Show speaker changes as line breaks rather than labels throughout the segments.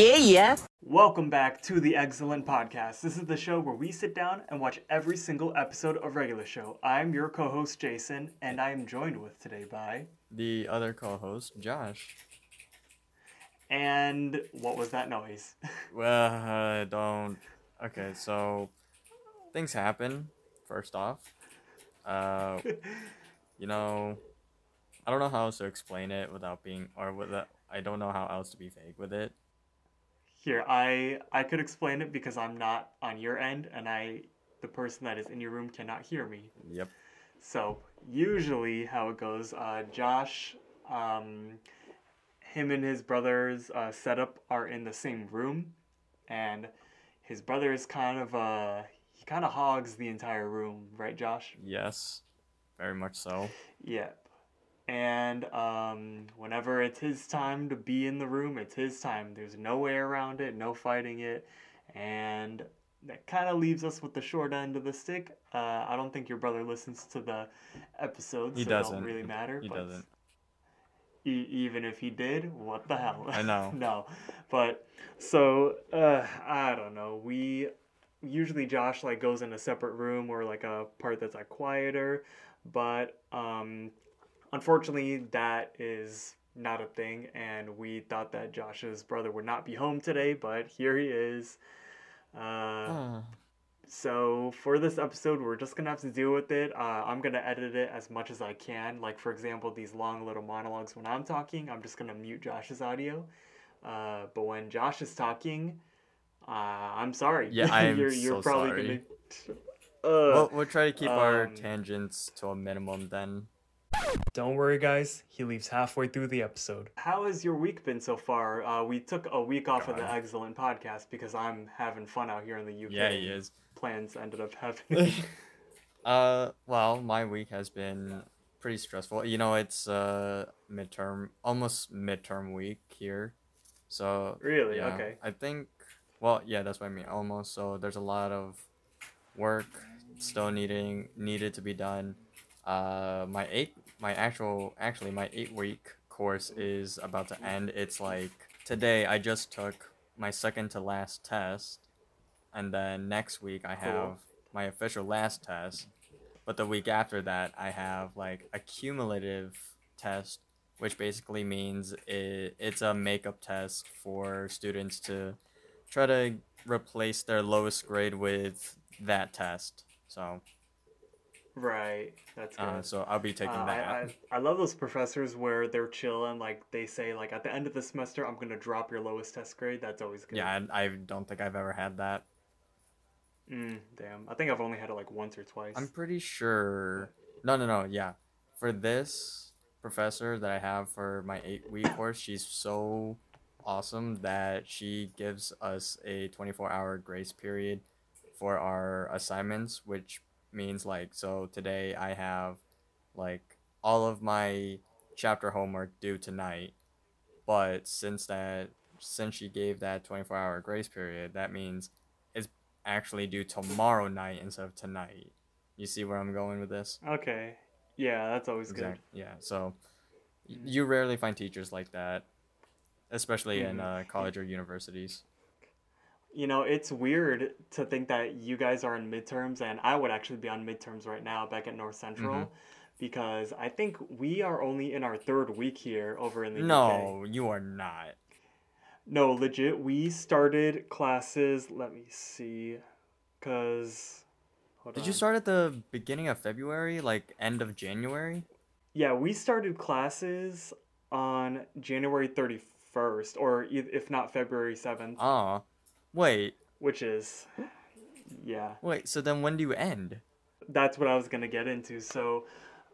Yeah, yeah.
Welcome back to the Eggscellent Podcast. This is the show where we sit down and watch every single episode of regular show. I'm your co-host Jason, and I am joined with today by
The other co-host, Josh.
and what was that noise?
Well, uh, don't. Okay, so things happen. First off, uh, you know, I don't know how else to explain it without being, or without. I don't know how else to be vague with it.
Here, I I could explain it because I'm not on your end, and I the person that is in your room cannot hear me.
Yep.
So usually, how it goes, uh, Josh, um, him and his brother's uh, setup are in the same room, and his brother is kind of uh, he kind of hogs the entire room, right, Josh?
Yes. Very much so.
Yep. And um, whenever it's his time to be in the room, it's his time. There's no way around it, no fighting it, and that kind of leaves us with the short end of the stick. Uh, I don't think your brother listens to the episodes,
He
so
doesn't.
don't really matter.
He
but
doesn't.
E- even if he did, what the hell?
I know.
no, but so uh, I don't know. We usually Josh like goes in a separate room or like a part that's like quieter, but um, unfortunately that is not a thing, and we thought that Josh's brother would not be home today, but here he is. Uh,
Ah,
so for this episode, we're just gonna have to deal with it. Uh, I'm gonna edit it as much as I can. Like for example, these long little monologues when I'm talking, I'm just gonna mute Josh's audio. Uh, but when Josh is talking, uh, I'm sorry.
Yeah, I am
you're, you're
so
probably
sorry.
gonna. Uh,
Well, we'll try to keep our
um,
tangents to a minimum then.
Don't worry, guys. He leaves halfway through the episode. How has your week been so far? Uh, we took a week off of the Eggscellent podcast because I'm having fun out here in the UK.
Yeah, he is.
Plans ended up happening.
Uh, well, my week has been pretty stressful. You know, it's uh midterm, almost midterm week here. So
Really?
yeah,
Okay.
I think. Well, yeah, that's what I mean. Almost. So there's a lot of work still needing needed to be done. Uh, my eight, my actual, actually, my eight week course is about to end. It's like today. I just took my second to last test, and then next week I have my official last test. But the week after that, I have like a cumulative test, which basically means it, it's a makeup test for students to try to replace their lowest grade with that test. So,
Right. That's good.
uh, so I'll be taking
Uh,
that.
I, I, I love those professors where they're chilling, like they say, like at the end of the semester, I'm gonna drop your lowest test grade. That's always good.
yeah, I, I don't think I've ever had that.
Mm, damn. I think I've only had it like once or twice.
I'm pretty sure. No, no, no. Yeah, for this professor that I have for my eight week course, she's so awesome that she gives us a 24 hour grace period for our assignments, which means like so today I have like all of my chapter homework due tonight, but since that since she gave that 24 hour grace period, that means it's actually due tomorrow night instead of tonight. You see where I'm going with this?
okay. Yeah, that's always good.
Yeah. So you rarely find teachers like that, especially in
Mhm.
uh, college or universities.
You know, it's weird to think that you guys are in midterms, and I would actually be on midterms right now back at North Central,
Mhm.
because I think we are only in our third week here over in the UK.
No, you are not.
No, legit. We started classes. Let me see, cause. hold
Did you start at the beginning of February, like end of January?
Yeah, we started classes on January thirty first, or if not February seventh,
Ah, wait,
which is, yeah.
wait. So then when do you end?
that's what I was gonna get into. So,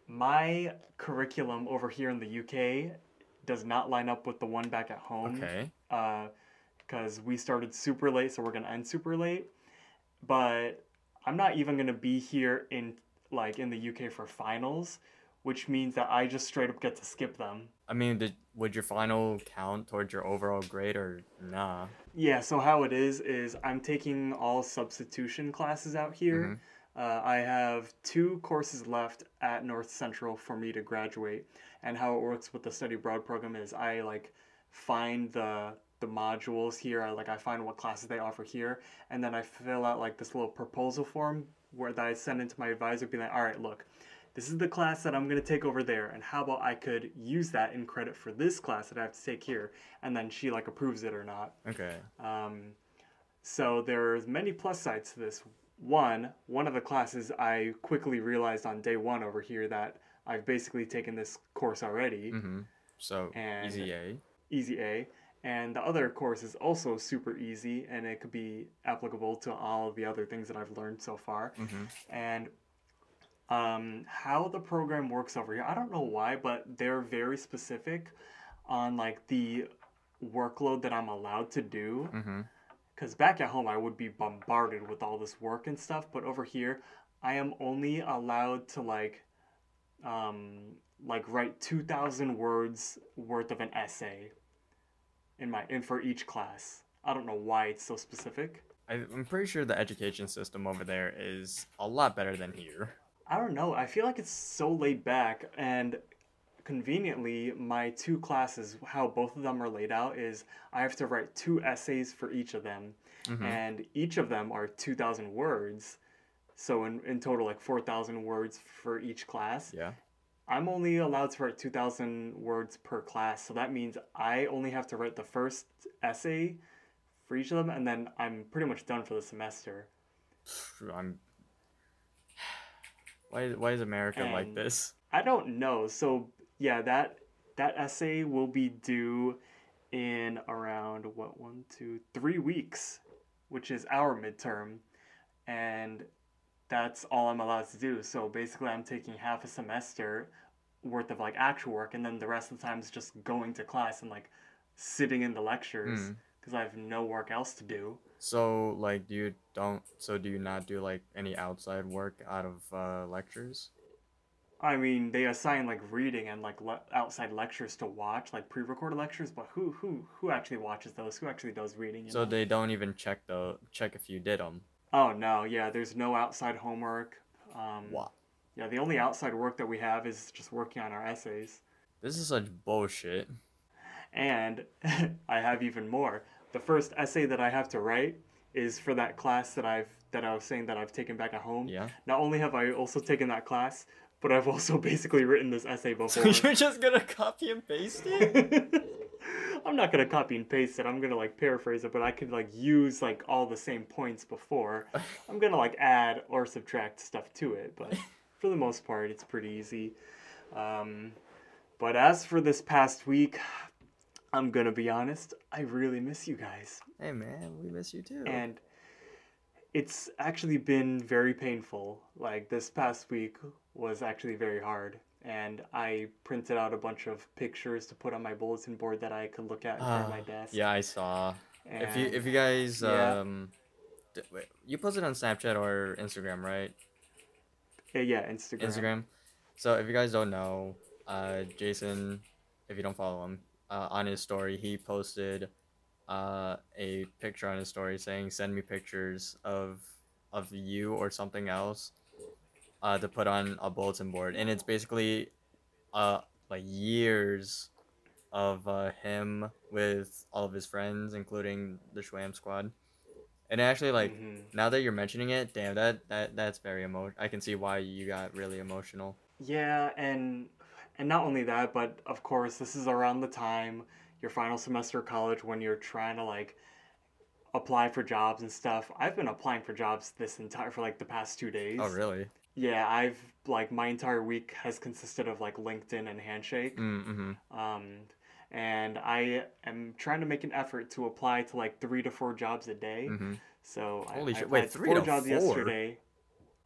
my curriculum over here in the UK does not line up with the one back at home.
Okay.
Uh, because we started super late, so we're gonna end super late. But I'm not even gonna be here in like in the UK for finals, which means that I just straight up get to skip them.
I mean, did, would your final count towards your overall grade or nah?
Yeah. So how it is is I'm taking all substitution classes out here. Uh, I have two courses left at North Central for me to graduate, and how it works with the study abroad program is I like find the the modules here. I, like I find what classes they offer here, and then I fill out like this little proposal form where that I send into my advisor, being like, all right, look, this is the class that I'm gonna take over there, and how about I could use that in credit for this class that I have to take here, and then she like approves it or not.
Okay.
Um, so there's many plus sides to this. One, one of the classes I quickly realized on day one over here that I've basically taken this course already,
Mm-hmm. So
And-
easy A.
easy A, and the other course is also super easy, and it could be applicable to all of the other things that I've learned so far.
Mm-hmm.
And um, how the program works over here, I don't know why, but they're very specific on like the workload that I'm allowed to do.
Mm-hmm.
Because back at home, I would be bombarded with all this work and stuff, but over here, I am only allowed to like, um, like write two thousand words worth of an essay. In my in for each class. I don't know why it's so specific.
I, I'm pretty sure the education system over there is a lot better than here.
I don't know. I feel like it's so laid back and conveniently my two classes how both of them are laid out is I have to write two essays for each of them
Mhm.
and each of them are 2000 words. So in, in total like 4000 words for each class.
Yeah.
I'm only allowed to write 2000 words per class. So that means I only have to write the first essay for each of them and then I'm pretty much done for the semester.
I'm. Why? Why is America like this?
I don't know. So yeah, that that essay will be due in around what one, two, three weeks, which is our midterm, and that's all I'm allowed to do. So basically, I'm taking half a semester worth of like actual work, and then the rest of the time is just going to class and like sitting in the lectures
Mm.
because I have no work else to do.
So like, do you don't? So do you not do like any outside work out of uh, lectures?
I mean, they assign like reading and like le- outside lectures to watch, like pre-recorded lectures. But who who who actually watches those? Who actually does reading?
So
know?
they don't even check the check if you did them.
Oh no, yeah. There's no outside homework. Um,
What?
Yeah, the only outside work that we have is just working on our essays.
This is such bullshit.
And I have even more. The first essay that I have to write is for that class that I've that I was saying that I've taken back at home.
Yeah.
Not only have I also taken that class, but I've also basically written this essay
So
before.
you're just gonna copy and paste it?
I'm not gonna copy and paste it. I'm gonna like paraphrase it, but I could like use like all the same points before. I'm gonna like add or subtract stuff to it, but for the most part, it's pretty easy. Um, but as for this past week, I'm gonna be honest. I really miss you guys,
hey man, we miss you too.
and it's actually been very painful. Like this past week was actually very hard. And I printed out a bunch of pictures to put on my bulletin board that I could look at front my
Ah,
desk.
yeah, I saw. If you if you guys
yeah.
um, wait, you posted on Snapchat or Instagram, right?
Yeah, yeah, Instagram.
Instagram. So if you guys don't know, uh, Jason, if you don't follow him, uh, on his story he posted, uh, a picture on his story saying send me pictures of of you or something else, uh, to put on a bulletin board, and it's basically, uh, like years, of uh, him with all of his friends, including the Shwwam squad, and actually like
Mhm.
now that you're mentioning it, damn that that that's very emo. I can see why you got really emotional.
Yeah, and and not only that, but of course, this is around the time your final semester of college when you're trying to like apply for jobs and stuff. I've been applying for jobs this entire for like the past two days.
Oh really?
Yeah, I've like my entire week has consisted of like LinkedIn and Handshake.
Mm-hmm.
Um, and I am trying to make an effort to apply to like three to four jobs a day.
Mm-hmm.
So I-
Holy
I,
shit, wait,
applied
three
four
to
jobs
four?
yesterday.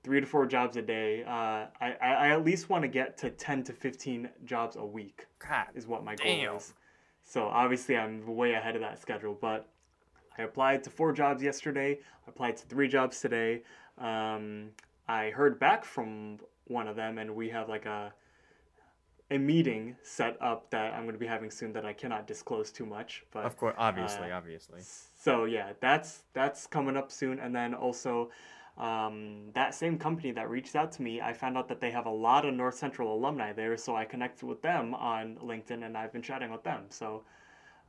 Three to four jobs a day. Uh, I, I, I at least want to get to ten to fifteen jobs a week
God.
is what my goal is. So obviously I'm way ahead of that schedule, but I applied to four jobs yesterday. I applied to three jobs today. Um, I heard back from one of them, and we have like a a meeting set up that I'm going to be having soon that I cannot disclose too much. But
Of course, obviously,
uh,
obviously.
so yeah, that's that's coming up soon, and then also um, that same company that reached out to me, I found out that they have a lot of North Central alumni there, so I connected with them on LinkedIn, and I've been chatting with them. So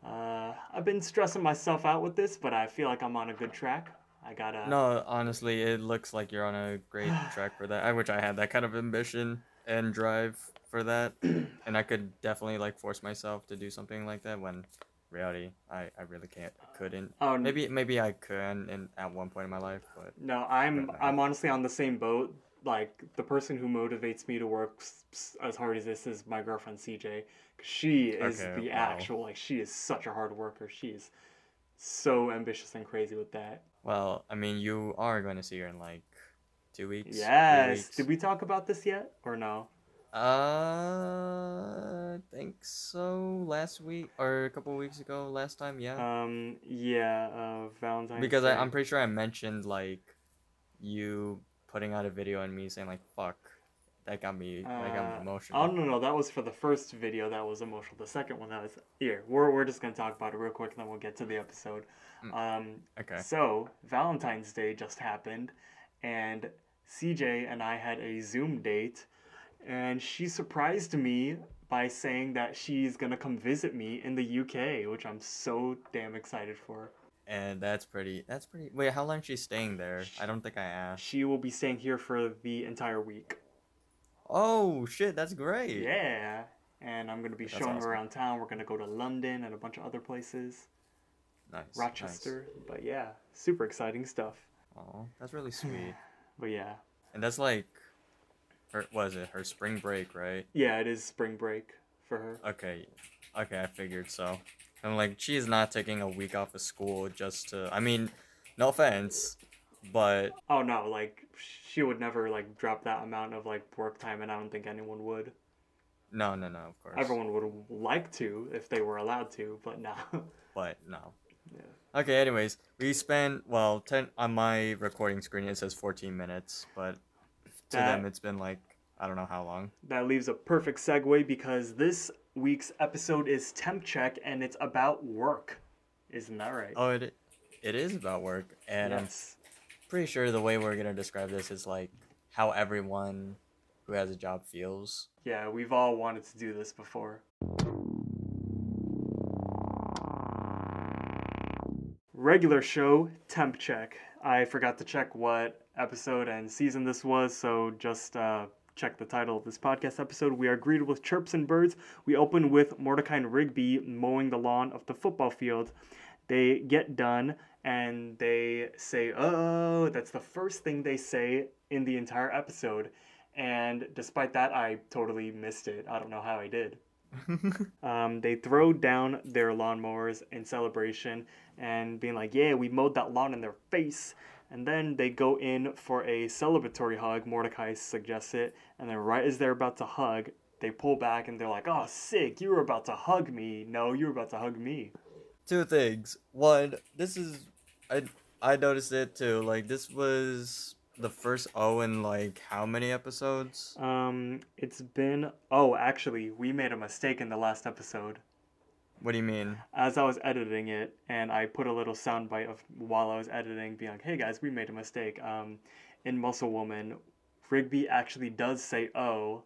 Uh, I've been stressing myself out with this, but I feel like I'm on a good track. I gotta.
No, honestly, it looks like you're on a great track for that. I wish I had that kind of ambition and drive for that, and I could definitely like force myself to do something like that. When reality, I, I really can't, I couldn't.
Oh,
Maybe maybe I can in at one point in my life, but
No, I'm I'm honestly on the same boat. Like the person who motivates me to work as hard as this is my girlfriend CJ. She is
Okay,
the
wow.
actual like she is such a hard worker. She is so ambitious and crazy with that.
well, I mean, you are going to see her in like two weeks.
Yes.
weeks.
Did we talk about this yet or no?
Uh, I think so. Last week or a couple weeks ago, last time, yeah.
Um. Yeah. Uh. Valentine's.
because I,
Day.
I'm pretty sure I mentioned like you putting out a video and me saying like "fuck," that got me that got me
Uh,
emotional.
Oh no no that was for the first video that was emotional. The second one that was here. We're we're just gonna talk about it real quick and then we'll get to the episode.
Mm.
Um
Okay.
so Valentine's Day just happened and CJ and I had a Zoom date and she surprised me by saying that she's gonna come visit me in the UK, which I'm so damn excited for.
And that's pretty. That's pretty. Wait, how long is she staying there? I don't think I asked.
She will be staying here for the entire week.
Oh shit, that's great.
Yeah. And I'm gonna be
That's
showing
awesome.
her around town. We're gonna go to London and a bunch of other places.
Nice.
Rochester. But yeah, super exciting stuff.
Oh, that's really sweet.
But yeah,
and that's like, her. Was it her spring break, right?
yeah, it is spring break for her.
Okay. Okay, I figured so. I'm like, she is not taking a week off of school just to. I mean, no offense, but
Oh no, like she would never like drop that amount of like work time, and I don't think anyone would.
no, no, no. Of course.
Everyone would like to if they were allowed to, but no.
But no.
Yeah.
Okay. Anyways, we spent well ten on my recording screen. It says 14 minutes, but to
That-
them it's been like I don't know how long.
that leaves a perfect segue because this week's episode is temp check, and it's about work. Isn't that right?
Oh, it it is about work, and I'm pretty sure the way we're gonna describe this is like how everyone who has a job feels.
Yeah, we've all wanted to do this before. Regular show, temp check. I forgot to check what episode and season this was, so just uh, check the title of this podcast episode. We are greeted with chirps and birds. We open with Mordecai and Rigby mowing the lawn of the football field. They get done and they say, Oh, that's the first thing they say in the entire episode. And despite that, I totally missed it. I don't know how I did. Um, they throw down their lawnmowers in celebration and being like, Yeah, we mowed that lawn in their face. And then they go in for a celebratory hug. Mordecai suggests it. And then, right as they're about to hug, they pull back and they're like, Oh, sick, you were about to hug me. No, you were about to hug me.
Two things. One, this is I I noticed it too. Like this was the first O in like how many episodes?
Um, it's been. Oh, actually, we made a mistake in the last episode.
What do you mean?
As I was editing it, and I put a little soundbite of while I was editing, being like, "Hey guys, we made a mistake." Um, in Muscle Woman, Rigby actually does say "oh."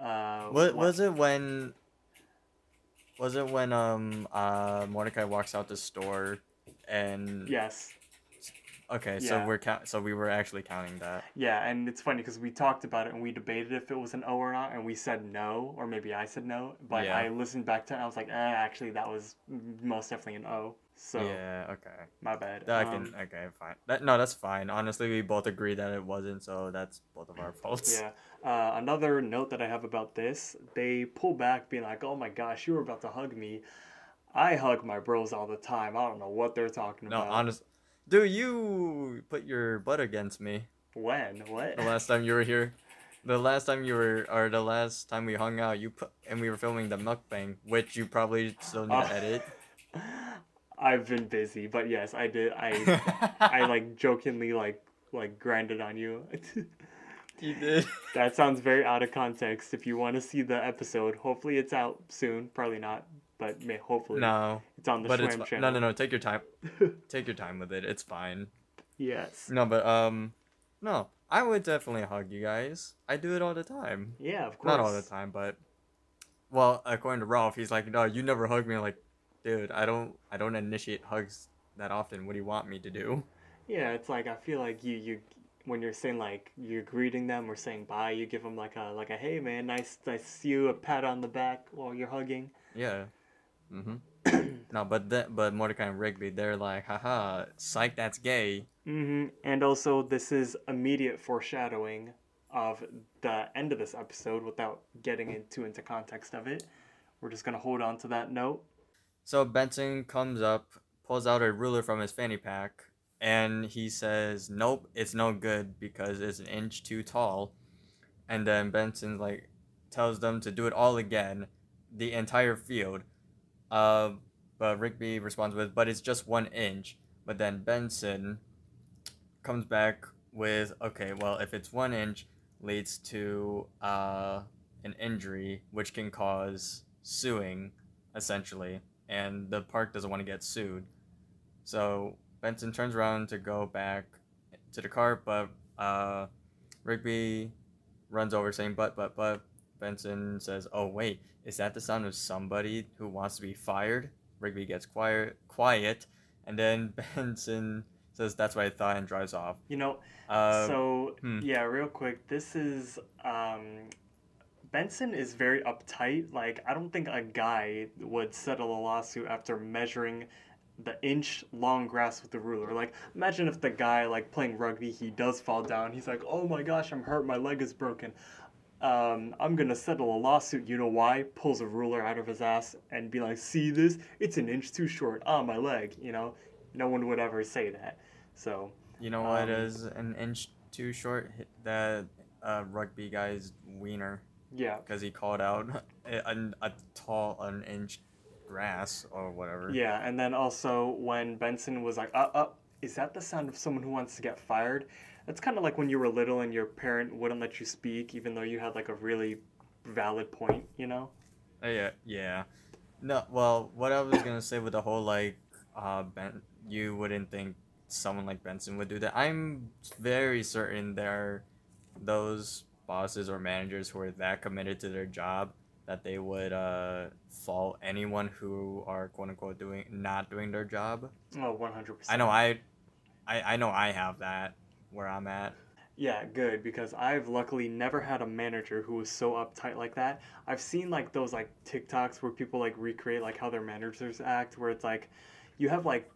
Uh,
What
wh-
was it when? Was it when um uh Mordecai walks out the store, and
Yes.
Okay, so we're so we were actually counting that.
Yeah, and it's funny because we talked about it and we debated if it was an O or not, and we said no, or maybe I said no. But
Yeah.
I listened back to it and I was like, eh, actually, that was most definitely an O. So
yeah, okay.
my bad.
That
Um,
can okay, fine. That no, that's fine. Honestly, we both agree that it wasn't, so that's both of our faults.
Yeah. Uh, another note that I have about this, they pull back, being like, "Oh my gosh, you were about to hug me." I hug my bros all the time. I don't know what they're talking
No,
about.
No, honest, dude, you put your butt against me
When? What?
the last time you were here. The last time you were, or the last time we hung out, you put, and we were filming the mukbang, which you probably still need
Oh.
to ah. edit.
I've been busy, but yes, I did. I I like jokingly like like grinded on you.
you did.
that sounds very out of context. If you want to see the episode, hopefully it's out soon. Probably not, but may hopefully
No,
it's on the
but it's
channel.
no, no, no. Take your time. Take your time with it. It's fine.
Yes.
No, but um, no, I would definitely hug you guys. I do it all the time.
Yeah, of course.
Not all the time, but well, according to Ralph, he's like, no, you never hug me. Like, dude, I don't I don't initiate hugs that often. What do you want me to do?
Yeah, it's like I feel like you you when you're saying like you're greeting them or saying bye, you give them like a like a hey man, nice nice see you, a pat on the back while you're hugging.
Yeah. Mm-hmm. no, but the, but Mordecai and Rigby, they're like, haha, psych, that's gay.
Mm-hmm. And also, this is immediate foreshadowing of the end of this episode without getting into into context of it. We're just gonna hold on to that note.
So Benson comes up, pulls out a ruler from his fanny pack, and he says, "Nope, it's no good because it's an inch too tall." And then Benson like tells them to do it all again, the entire field. Uh, but Rigby responds with, "But it's just one inch." But then Benson comes back with, "Okay, well, if it's one inch, leads to uh, an injury, which can cause suing, essentially, and the park doesn't want to get sued. So Benson turns around to go back to the car, but uh, Rigby runs over saying, "But, but, but." Benson says, "Oh wait, is that the sound of somebody who wants to be fired?" Rigby gets quiet, quiet, and then Benson says, "That's what I thought," and drives off.
You know,
Uh,
so
hmm.
yeah, real quick, this is um, Benson is very uptight. Like I don't think a guy would settle a lawsuit after measuring the inch long grass with the ruler. Like imagine if the guy like playing rugby, he does fall down. He's like, "Oh my gosh, I'm hurt. My leg is broken." Um, I'm gonna settle a lawsuit. You know why? Pulls a ruler out of his ass and be like, "See this? It's an inch too short. Ah, my leg." You know, no one would ever say that. So
You know what
Um,
is an inch too short? The uh, rugby guy's wiener,
yeah,
because he called out a, a, a tall an inch grass or whatever.
Yeah, and then also when Benson was like, uh, uh, is that the sound of someone who wants to get fired? That's kind of like when you were little and your parent wouldn't let you speak, even though you had like a really valid point, you know?
Uh, yeah, yeah. No, well, what I was gonna say with the whole like, uh, Ben, you wouldn't think someone like Benson would do that. I'm very certain there are those bosses or managers who are that committed to their job that they would uh fault anyone who are quote unquote doing not doing their job.
Oh, 100%.
I know I, I I know I have that where I'm at.
Yeah, good, because I've luckily never had a manager who was so uptight like that. I've seen like those like TikToks where people like recreate like how their managers act, where it's like you have like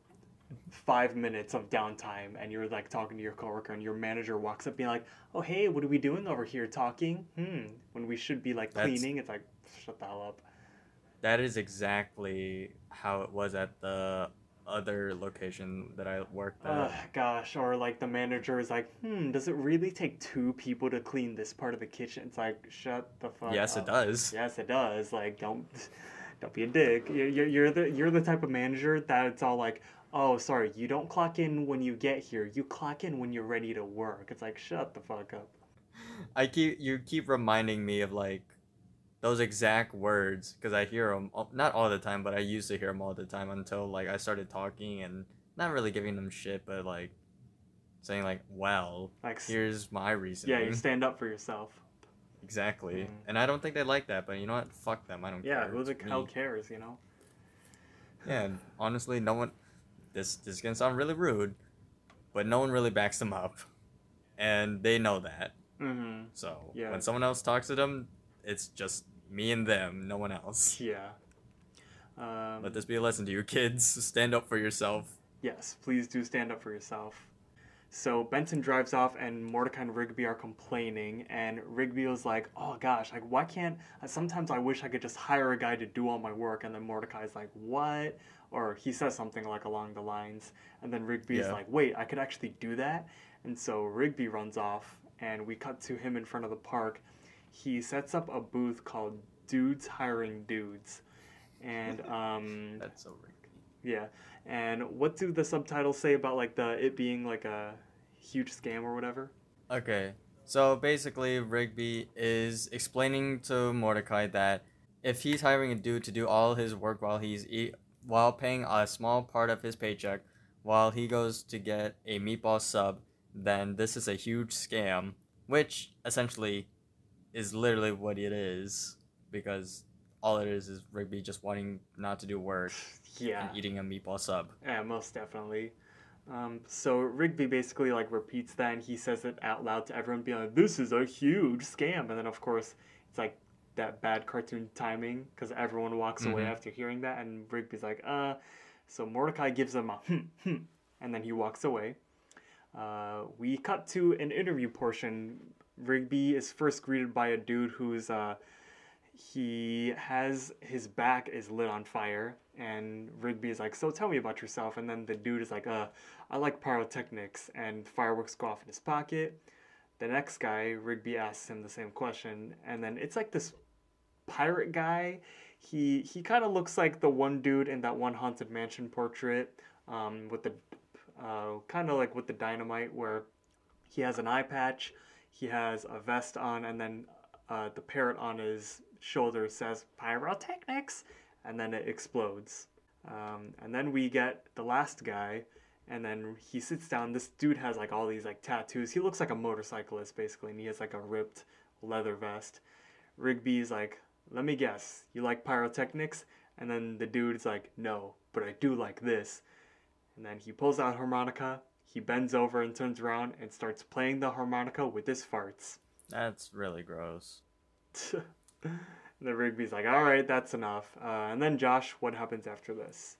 five minutes of downtime and you're like talking to your coworker and your manager walks up being like, Oh hey, what are we doing over here talking? Hmm. When we should be like
That's-
cleaning, it's like shut the hell up.
That is exactly how it was at the other location that I worked at.
Ugh, gosh, or like the manager is like, hmm, does it really take two people to clean this part of the kitchen? It's like, shut the fuck
yes,
up.
it does.
Yes, it does. Like, don't, don't be a dick. You're, you're the you're the type of manager that it's all like, oh, sorry, you don't clock in when you get here. You clock in when you're ready to work. It's like, shut the fuck up.
I keep you keep reminding me of like those exact words because I hear them not all the time, but I used to hear them all the time until like I started talking and not really giving them shit, but like saying like, "Well,
Like,
here's my reason."
yeah, you stand up for yourself.
exactly.
Mhm.
And I don't think they like that, but you know what? Fuck them. I don't
Yeah,
care.
who the hell cares, you know?
Yeah, and honestly, no one. This this is gonna sound really rude, but no one really backs them up, and they know that.
Mm-hmm.
So
Yeah.
when someone else talks to them, it's just me and them, no one else.
Yeah. Um,
Let this be a lesson to you, kids. Stand up for yourself.
Yes, please do stand up for yourself. So Benson drives off, and Mordecai and Rigby are complaining, and Rigby was like, "Oh gosh, like why can't? Sometimes I wish I could just hire a guy to do all my work." And then Mordecai's like, "What?" Or he says something like along the lines, and then Rigby is
Yeah.
like, "Wait, I could actually do that." And so Rigby runs off, and we cut to him in front of the park. He sets up a booth called Dudes Hiring Dudes, and um,
That's so Rigby.
yeah. And what do the subtitles say about like the it being like a huge scam or whatever?
Okay, so basically, Rigby is explaining to Mordecai that if he's hiring a dude to do all his work while he's eat, while paying a small part of his paycheck, while he goes to get a meatball sub, then this is a huge scam, which essentially is literally what it is, because all it is is Rigby just wanting not to do work
Yeah.
and eating a meatball sub.
Yeah, most definitely. Um, so Rigby basically like repeats that and he says it out loud to everyone, being like, "This is a huge scam." And then of course it's like that bad cartoon timing because everyone walks away
Mhm.
after hearing that, and Rigby's like, "Uh." So Mordecai gives him a hmm, hmm, and then he walks away. Uh, we cut to an interview portion. Rigby is first greeted by a dude who's uh, he has his back is lit on fire and Rigby is like, "So tell me about yourself." And then the dude is like, "Uh, I like pyrotechnics." And fireworks go off in his pocket. The next guy, Rigby asks him the same question, and then it's like this pirate guy. He he kind of looks like the one dude in that one haunted mansion portrait, um, with the uh, kind of like with the dynamite, where he has an eye patch, he has a vest on, and then uh, the parrot on his shoulder says pyrotechnics, and then it explodes. Um, and then we get the last guy, and then he sits down. This dude has like all these like tattoos. He looks like a motorcyclist basically, and he has like a ripped leather vest. Rigby's like, let me guess, you like pyrotechnics? And then the dude's like, no, but I do like this. And then he pulls out harmonica, he bends over and turns around and starts playing the harmonica with his farts.
That's really gross.
and then Rigby's like, all right, that's enough. Uh, and then Josh, what happens after this?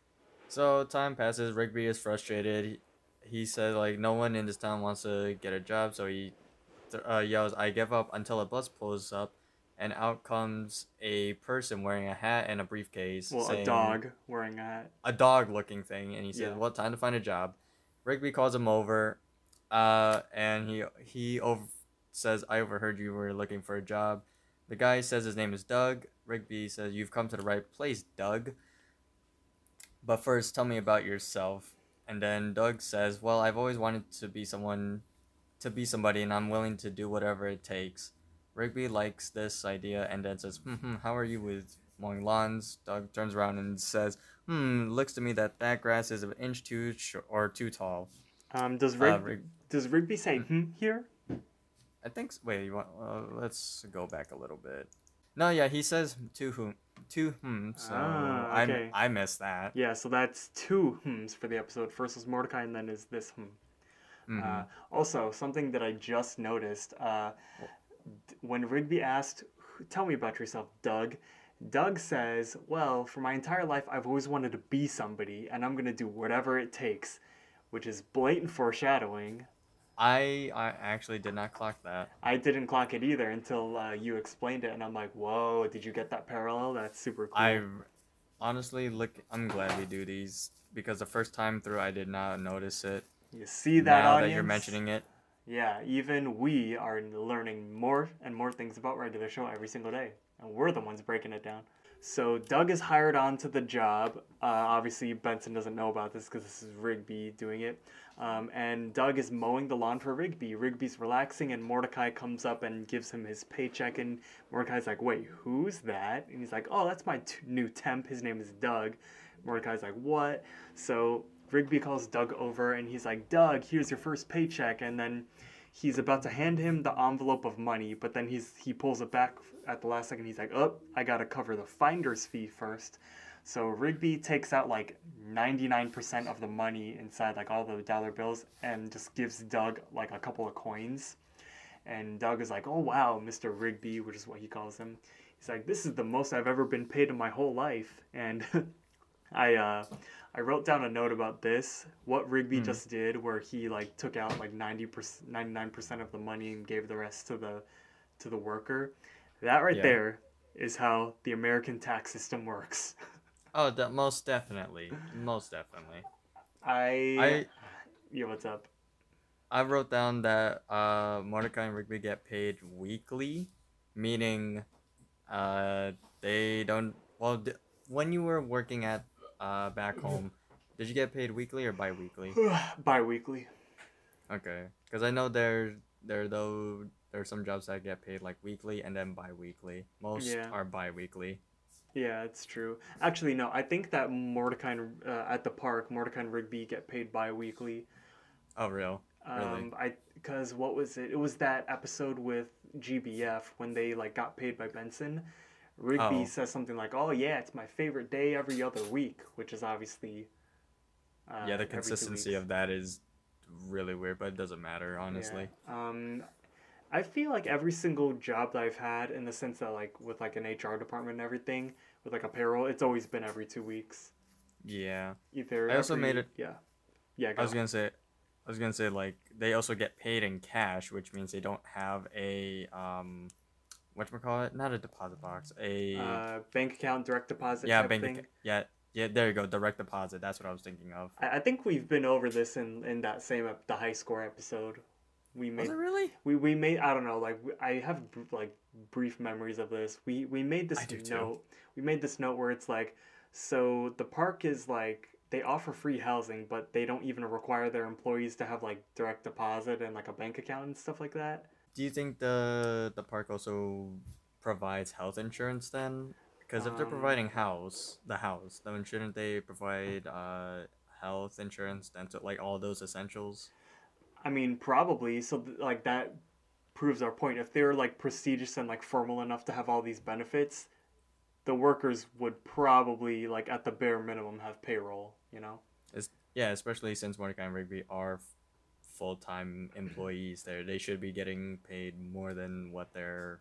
So time passes. Rigby is frustrated. He, says like no one in this town wants to get a job, so he th- uh, yells, "I give up!" Until a bus pulls up, and out comes a person wearing a hat and a briefcase.
Well, a dog wearing a hat.
a dog-looking thing, and he says,
Yeah.
"Well, time to find a job." Rigby calls him over, uh, and he he over- says, "I overheard you were looking for a job." The guy says his name is Doug. Rigby says, "You've come to the right place, Doug." But first, tell me about yourself. And then Doug says, "Well, I've always wanted to be someone, to be somebody, and I'm willing to do whatever it takes." Rigby likes this idea and then says, hmm, hmm, how are you with mowing lawns? Doug turns around and says, hmm, looks to me that that grass is an inch too sh- or too tall.
Um, does
Uh,
Rig-
Rig-
does Rigby say hmm here?
I think, s- wait, you want, uh, let's go back a little bit. No, yeah, he says two whom, two hmm, so
Ah,
I
okay.
I missed that.
Yeah, so that's two hms for the episode. First was Mordecai, and then is this hmm.
Mhm.
Uh, also, something that I just noticed uh, d- when Rigby asked, Tell me about yourself, Doug. Doug says, Well, for my entire life, I've always wanted to be somebody, and I'm going to do whatever it takes, which is blatant foreshadowing.
I I actually did not clock that.
I didn't clock it either until uh, you explained it, and I'm like, Whoa, did you get that parallel? That's super cool.
I honestly look. I'm glad we do these because the first time through I did not notice it.
you see that
now
audience?
that you're mentioning it,
Yeah, even we are learning more and more things about regular show every single day, and we're the ones breaking it down. So Doug is hired on to the job. Uh, obviously, Benson doesn't know about this because this is Rigby doing it. Um, and Doug is mowing the lawn for Rigby. Rigby's relaxing, and Mordecai comes up and gives him his paycheck. And Mordecai's like, "Wait, who's that?" And he's like, "Oh, that's my t- new temp. His name is Doug." Mordecai's like, "What?" So Rigby calls Doug over, and he's like, "Doug, here's your first paycheck." And then he's about to hand him the envelope of money, but then he's he pulls it back at the last second. He's like, "Oh, I gotta cover the finder's fee first. So Rigby takes out like 99% of the money inside like all the dollar bills and just gives Doug like a couple of coins. And Doug is like, "Oh wow, Mr. Rigby," which is what he calls him. He's like, "This is the most I've ever been paid in my whole life." And I uh I wrote down a note about this. What Rigby
Hmm.
just did, where he like took out like 90 percent, 99 percent of the money and gave the rest to the to the worker. That right
Yeah.
there is how the American tax system works.
oh, de- most definitely, most definitely.
I,
I
yeah, what's up?
I wrote down that uh, Mordecai and Rigby get paid weekly, meaning uh, they don't. Well, d- when you were working at uh, back home, did you get paid weekly or bi-weekly?
Bi-weekly.
Okay, because I know there there though there are some jobs that get paid like weekly and then bi-weekly. Most
Yeah.
are bi-weekly.
Yeah, it's true. Actually, no. I think that Mordecai and, uh, at the park, Mordecai and Rigby get paid bi-weekly.
Oh, real? Really?
Um, I because what was it? It was that episode with GBF when they like got paid by Benson. Rigby
Oh.
says something like, "Oh yeah, it's my favorite day every other week," which is obviously. Uh,
yeah, the consistency of that is really weird, but it doesn't matter honestly.
Yeah. Um, I feel like every single job that I've had, in the sense that like with like an HR department and everything, with like a payroll, it's always been every two weeks.
Yeah.
Either
I also
every-
made it-
Yeah. Yeah.
I
Go.
was gonna say, I was gonna say like they also get paid in cash, which means they don't have a um, what call it? Not a deposit box, a
uh, bank account direct deposit.
yeah bank yeah yeah there you go direct deposit. That's what I was thinking of.
I, I think we've been over this in in that same ep- the high score episode. We made
Was it really?
we, we made I don't know like I have br- like brief memories of this. We we made this
I do too.
note. We made this note where it's like so the park is like they offer free housing, but they don't even require their employees to have like direct deposit and like a bank account and stuff like that.
Do you think the the park also provides health insurance then? Because if they're
Um,
providing house, the house, then shouldn't they provide uh health insurance, dental, like all those essentials?
I mean, probably. So th- like that proves our point. If they're like prestigious and like formal enough to have all these benefits, the workers would probably like at the bare minimum have payroll. You know.
It's, yeah, especially since Mordecai and Rigby are f- full-time employees there. They should be getting paid more than what they're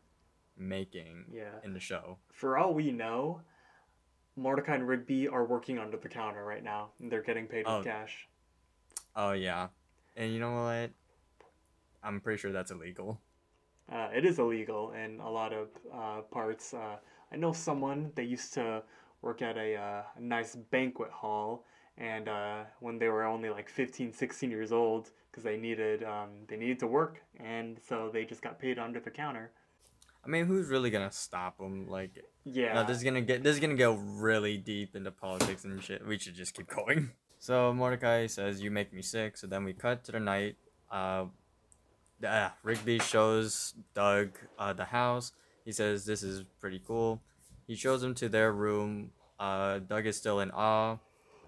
making
Yeah.
in the show.
For all we know, Mordecai and Rigby are working under the counter right now. And they're getting paid with
Oh.
cash.
Oh yeah. And you know what? I'm pretty sure that's illegal.
Uh, it is illegal in a lot of uh, parts. Uh, I know someone that used to work at a, uh, a nice banquet hall, and uh, when they were only like 15, 16 years old, because they needed um, they needed to work, and so they just got paid under the counter.
I mean, who's really gonna stop them? Like,
Yeah.
no, this is gonna get this is gonna go really deep into politics and shit. We should just keep going. So Mordecai says, "You make me sick." So then we cut to the night. Uh, uh Rigby shows Doug uh, the house. He says, "This is pretty cool." He shows him to their room. Uh, Doug is still in awe.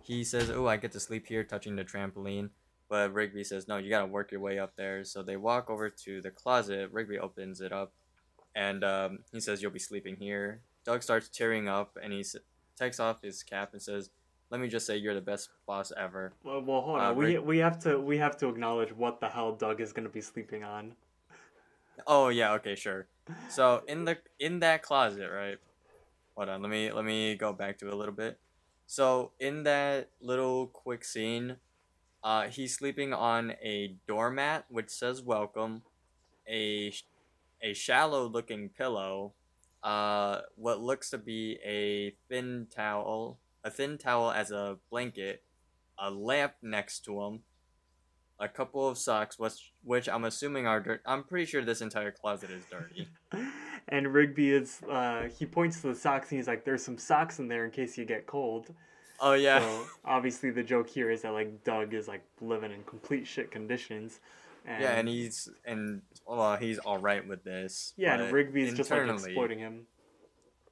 He says, "Oh, I get to sleep here, touching the trampoline." But Rigby says, "No, you gotta work your way up there." So they walk over to the closet. Rigby opens it up, and um, he says, "You'll be sleeping here." Doug starts tearing up, and he s- takes off his cap and says, "Let me just say, you're the best boss ever."
well, well, hold on.
uh,
we
Rig-
we have to we have to acknowledge what the hell Doug is gonna be sleeping on.
Oh yeah, okay, sure. So in the in that closet, right? Hold on, let me let me go back to it a little bit. So in that little quick scene, uh, he's sleeping on a doormat which says "Welcome," a a shallow looking pillow, uh, what looks to be a thin towel, a thin towel as a blanket, a lamp next to him, a couple of socks, which which I'm assuming are dirt. I'm pretty sure this entire closet is dirty.
and Rigby is uh, he points to the socks and he's like, "There's some socks in there in case you get cold."
Oh yeah,
So obviously the joke here is that like Doug is like living in complete shit conditions. And,
yeah, and he's and well, he's all right with this.
yeah, and Rigby's just like exploiting him.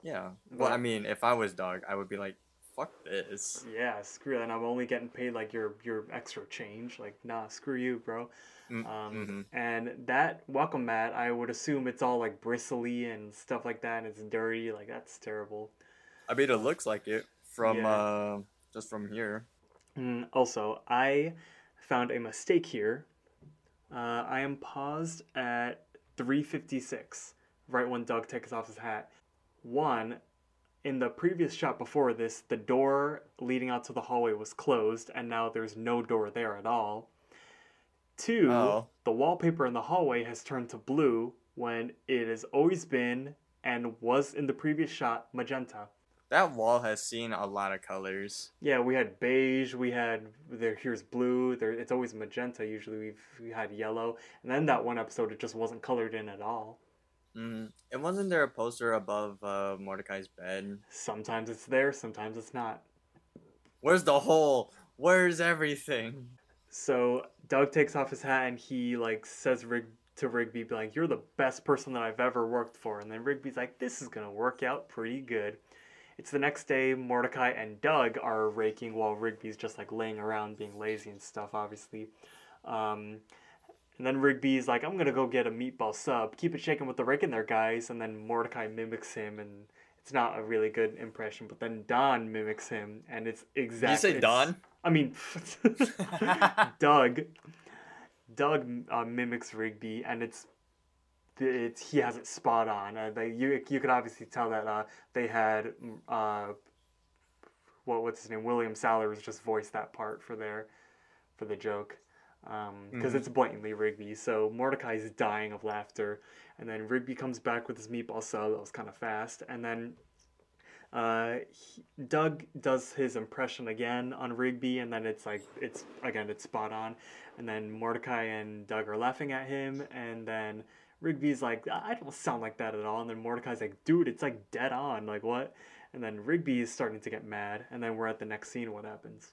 Yeah, well,
But-
I mean, if I was Doug, I would be like, "Fuck this."
Yeah, screw that. And I'm only getting paid like your your extra change. Like, nah, screw you, bro.
Mm,
Um,
mhm.
And that welcome mat, I would assume it's all like bristly and stuff like that, and it's dirty. Like that's terrible.
I mean, it looks like it from
Yeah.
uh just from here.
Mm, also, I found a mistake here. Uh, I am paused at 356, right when Doug takes off his hat. One, in the previous shot before this, the door leading out to the hallway was closed, and now there's no door there at all. Two,
Oh.
the wallpaper in the hallway has turned to blue when it has always been and was in the previous shot magenta.
That wall has seen a lot of colors.
Yeah, we had beige. We had there. Here's blue. There, it's always magenta. Usually we've we had yellow, and then that one episode it just wasn't colored in at all.
Mm. And wasn't there a poster above uh, Mordecai's bed?
Sometimes it's there, sometimes it's not.
Where's the hole? Where's everything?
So Doug takes off his hat and he like says Rig to Rigby, like, "You're the best person that I've ever worked for." And then Rigby's like, "This is gonna work out pretty good." It's the next day. Mordecai and Doug are raking while Rigby's just like laying around being lazy and stuff. Obviously. Um, and then Rigby's like, I'm gonna go get a meatball sub. Keep it shaking with the rake in there, guys. And then Mordecai mimics him and it's not a really good impression. But then Don mimics him, and it's exactly.
You say Don?
I mean, Doug. Doug uh, mimics Rigby, and it's it's he has it spot on. Uh, they, you you could obviously tell that uh, they had uh, what what's his name William Salyers just voiced that part for their for the joke because
Mhm.
it's blatantly Rigby. So Mordecai is dying of laughter, and then Rigby comes back with his meatball sub. That was kind of fast, and then uh, he, Doug does his impression again on Rigby, and then it's like it's again it's spot on, and then Mordecai and Doug are laughing at him, and then Rigby's like I don't sound like that at all, and then Mordecai's like dude it's like dead on like what, and then Rigby is starting to get mad, and then we're at the next scene. What happens?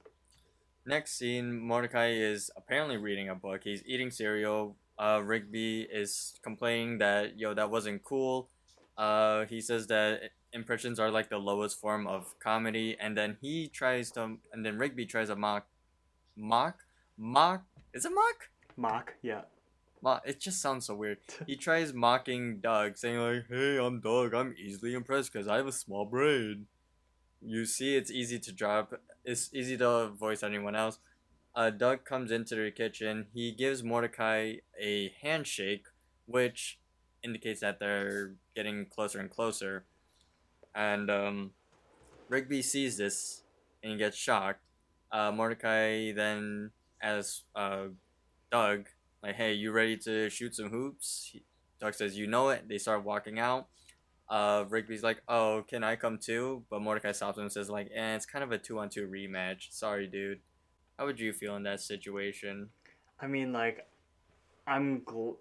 Next scene, Mordecai is apparently reading a book. He's eating cereal. Uh, Rigby is complaining that yo that wasn't cool. Uh, he says that impressions are like the lowest form of comedy, and then he tries to, and then Rigby tries to mock, mock, mock. Is it mock?
Mock, yeah.
Mock. It just sounds so weird. He tries mocking Doug, saying like, "Hey, I'm Doug. I'm easily impressed because I have a small brain." You see, it's easy to drop. It's easy to voice anyone else. Uh, Doug comes into the kitchen. He gives Mordecai a handshake, which indicates that they're getting closer and closer. And um, Rigby sees this and he gets shocked. Uh, Mordecai then asks uh, Doug, like, hey, you ready to shoot some hoops? He, Doug says, you know it. They start walking out. Uh, Rigby's like, oh, can I come too? But Mordecai stops him and says, like, eh, it's kind of a two on two rematch. Sorry, dude. How would you feel in that situation?
I mean, like, I'm gl-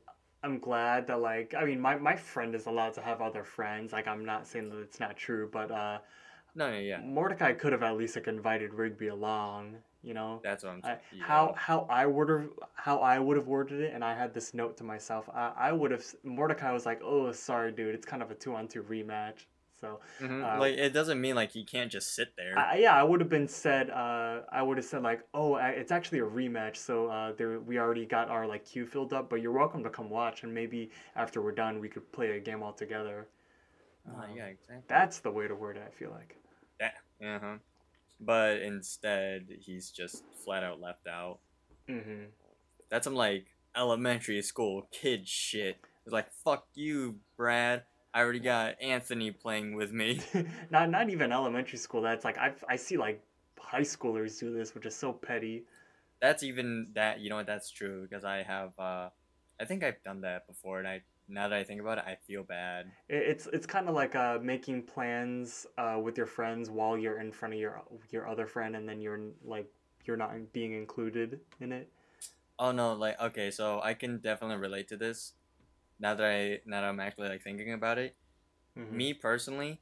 I'm glad that like I mean my my friend is allowed to have other friends. Like I'm not saying that it's not true, but uh,
No, no, yeah,
Mordecai could have at least like invited Rigby along. You know.
that's what I'm saying.
How how I would have how I would have worded it, and I had this note to myself. I, I would have Mordecai was like, "Oh, sorry, dude, it's kind of a two on two rematch." So
Mhm,
uh,
like, it doesn't mean like he can't just sit there.
I, yeah, I would have been said. Uh, I would have said like, "Oh, I- it's actually a rematch." So uh, there we already got our like queue filled up, but you're welcome to come watch, and maybe after we're done, we could play a game all together.
Oh,
Um,
yeah, exactly.
That's the way to word it. I feel like.
yeah Uh huh. But instead, he's just flat out left out.
hmm
That's some like elementary school kid shit. It's like, fuck you, Brad. I already got Anthony playing with me.
not not even elementary school. That's like I I see like high schoolers do this, which is so petty.
That's even that. You know what? That's true because I have. uh I think I've done that before, and I now that I think about it, I feel bad.
It's it's kind of like uh, making plans uh, with your friends while you're in front of your your other friend, and then you're like you're not being included in it.
Oh no, like okay, so I can definitely relate to this. Now that I now that I'm actually like thinking about it,
Mhm.
me personally,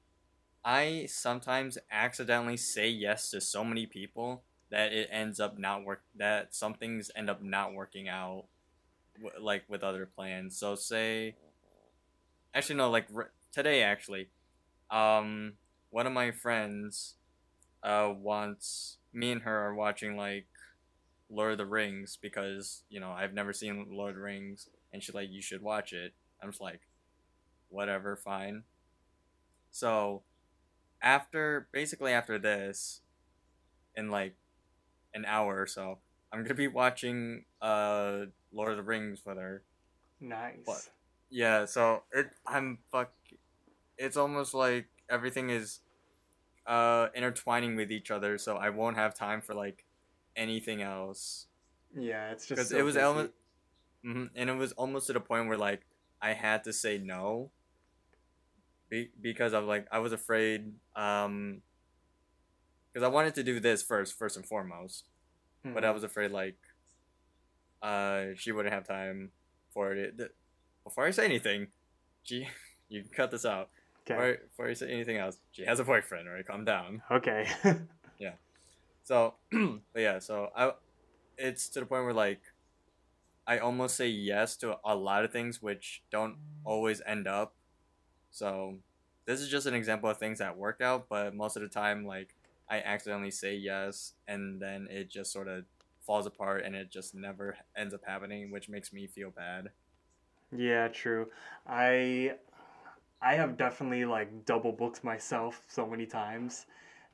I sometimes accidentally say yes to so many people that it ends up not work. That some things end up not working out, like with other plans. So say, actually no, like today actually, um, one of my friends, uh, wants me and her are watching like Lord of the Rings because you know I've never seen Lord of the Rings, and she's like, you should watch it. I'm just like, whatever, fine. So, after basically after this, in like an hour or so, I'm gonna be watching uh Lord of the Rings with her.
Nice.
What? Yeah, so it I'm fuck. It's almost like everything is uh intertwining with each other, so I won't have time for like anything else.
Yeah, it's just
Because
so
it was almost, hmm and it was almost to the point where like I had to say no. Be- because of like I was afraid, um, because I wanted to do this first, first and foremost, but I
Mhm.
was afraid like, uh, she wouldn't have time for it. Before I say anything, she, you can cut this out.
okay.
Before, before I say anything else, she has a boyfriend. All right, calm down.
Okay. Yeah.
So, but yeah, so I, it's to the point where like, I almost say yes to a lot of things which don't always end up. So, this is just an example of things that work out, but most of the time, like, I accidentally say yes, and then it just sort of falls apart, and it just never ends up happening, which makes me feel bad.
yeah, true. I I have definitely like double booked myself so many times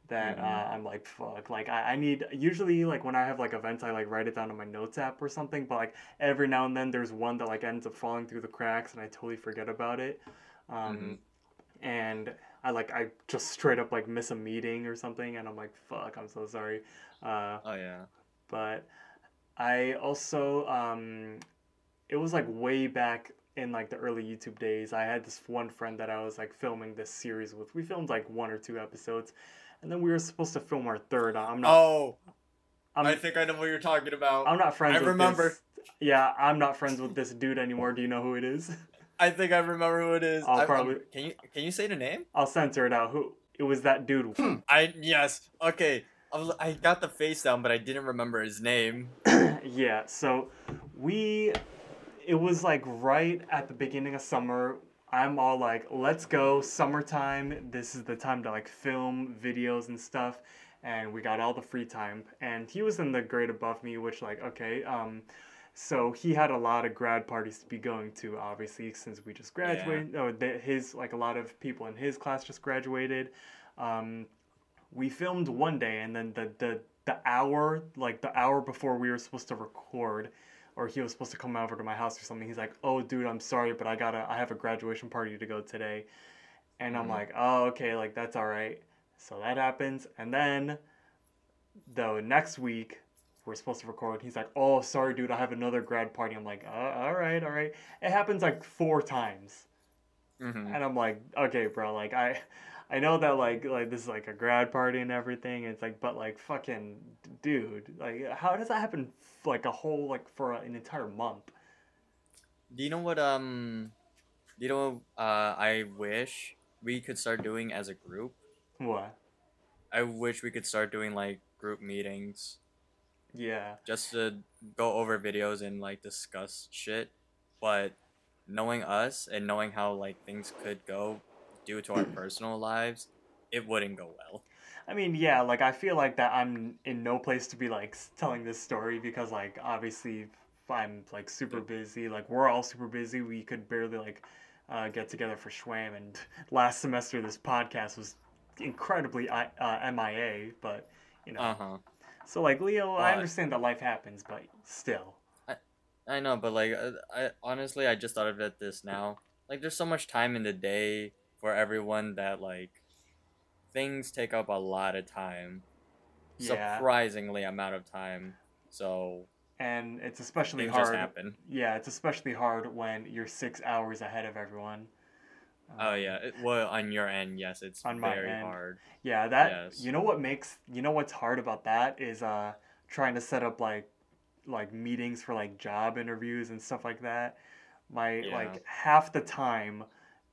that
Mhm.
uh, I'm like fuck. Like I, I need usually like when I have like events I like write it down on my notes app or something. But like every now and then there's one that like ends up falling through the cracks and I totally forget about it. Um,
Mhm.
And I like I just straight up like miss a meeting or something and I'm like fuck. I'm so sorry. Uh,
Oh yeah.
but I also um it was like way back in like the early YouTube days. I had this one friend that I was like filming this series with. We filmed like one or two episodes, and then we were supposed to film our third. I'm not.
Oh,
I'm,
I think I know what you're talking about.
I'm not friends.
I
with
remember.
this- Yeah, I'm not friends with this dude anymore. Do you know who it is?
I think I remember who it is.
I'll
I- I'm-
probably-
Can you can you say the name?
I'll censor it out. Who? It was that dude.
I yes. Okay. I, was, I got the face down, but I didn't remember his name.
yeah. So we. It was like right at the beginning of summer. I'm all like, let's go, summertime. This is the time to like film videos and stuff. And we got all the free time. And he was in the grade above me, which, like, okay. Um, so he had a lot of grad parties to be going to, obviously, since we just graduated. Oh, the, his, like, a lot of people in his class just graduated. Um, we filmed one day, and then the, the, the hour, like, the hour before we were supposed to record, or he was supposed to come over to my house or something. He's like, "Oh, dude, I'm sorry, but I gotta, I have a graduation party to go today," and I'm
Mhm.
like, "Oh, okay, like that's all right." So that happens, and then the next week we're supposed to record. He's like, "Oh, sorry, dude, I have another grad party." I'm like, uh, "All right, all right." It happens like four times,
Mm-hmm.
and I'm like, "Okay, bro, like I." I know that like like this is like a grad party and everything. It's like, but like fucking dude, like how does that happen? f- Like a whole like for an entire month.
Do you know what um? Do you know uh? I wish we could start doing as a group.
What?
I wish we could start doing like group meetings
Yeah.
just to go over videos and like discuss shit. But knowing us and knowing how like things could go due to our personal lives, it wouldn't go well.
I mean, yeah, like I feel like that I'm in no place to be like telling this story because like obviously I'm like super busy. Like we're all super busy. We could barely like uh, get together for Shwwam and last semester this podcast was incredibly I- uh, MIA, but you know.
Uh huh.
So like Leo, I understand that life happens, but still.
I I know, but like, uh, I honestly, I just thought of it this now. Like, there's so much time in the day for everyone that like things take up a lot of time,
Yeah.
surprisingly amount of time. So
And it's especially hard.
happen.
Yeah, it's especially hard when you're six hours ahead of everyone.
Oh
Um,
yeah, it, well on your end, yes, it's
On my
very
end.
hard.
Yeah, that
Yes.
you know what makes you know what's hard about that is uh trying to set up like like meetings for like job interviews and stuff like that. My
Yeah.
like half the time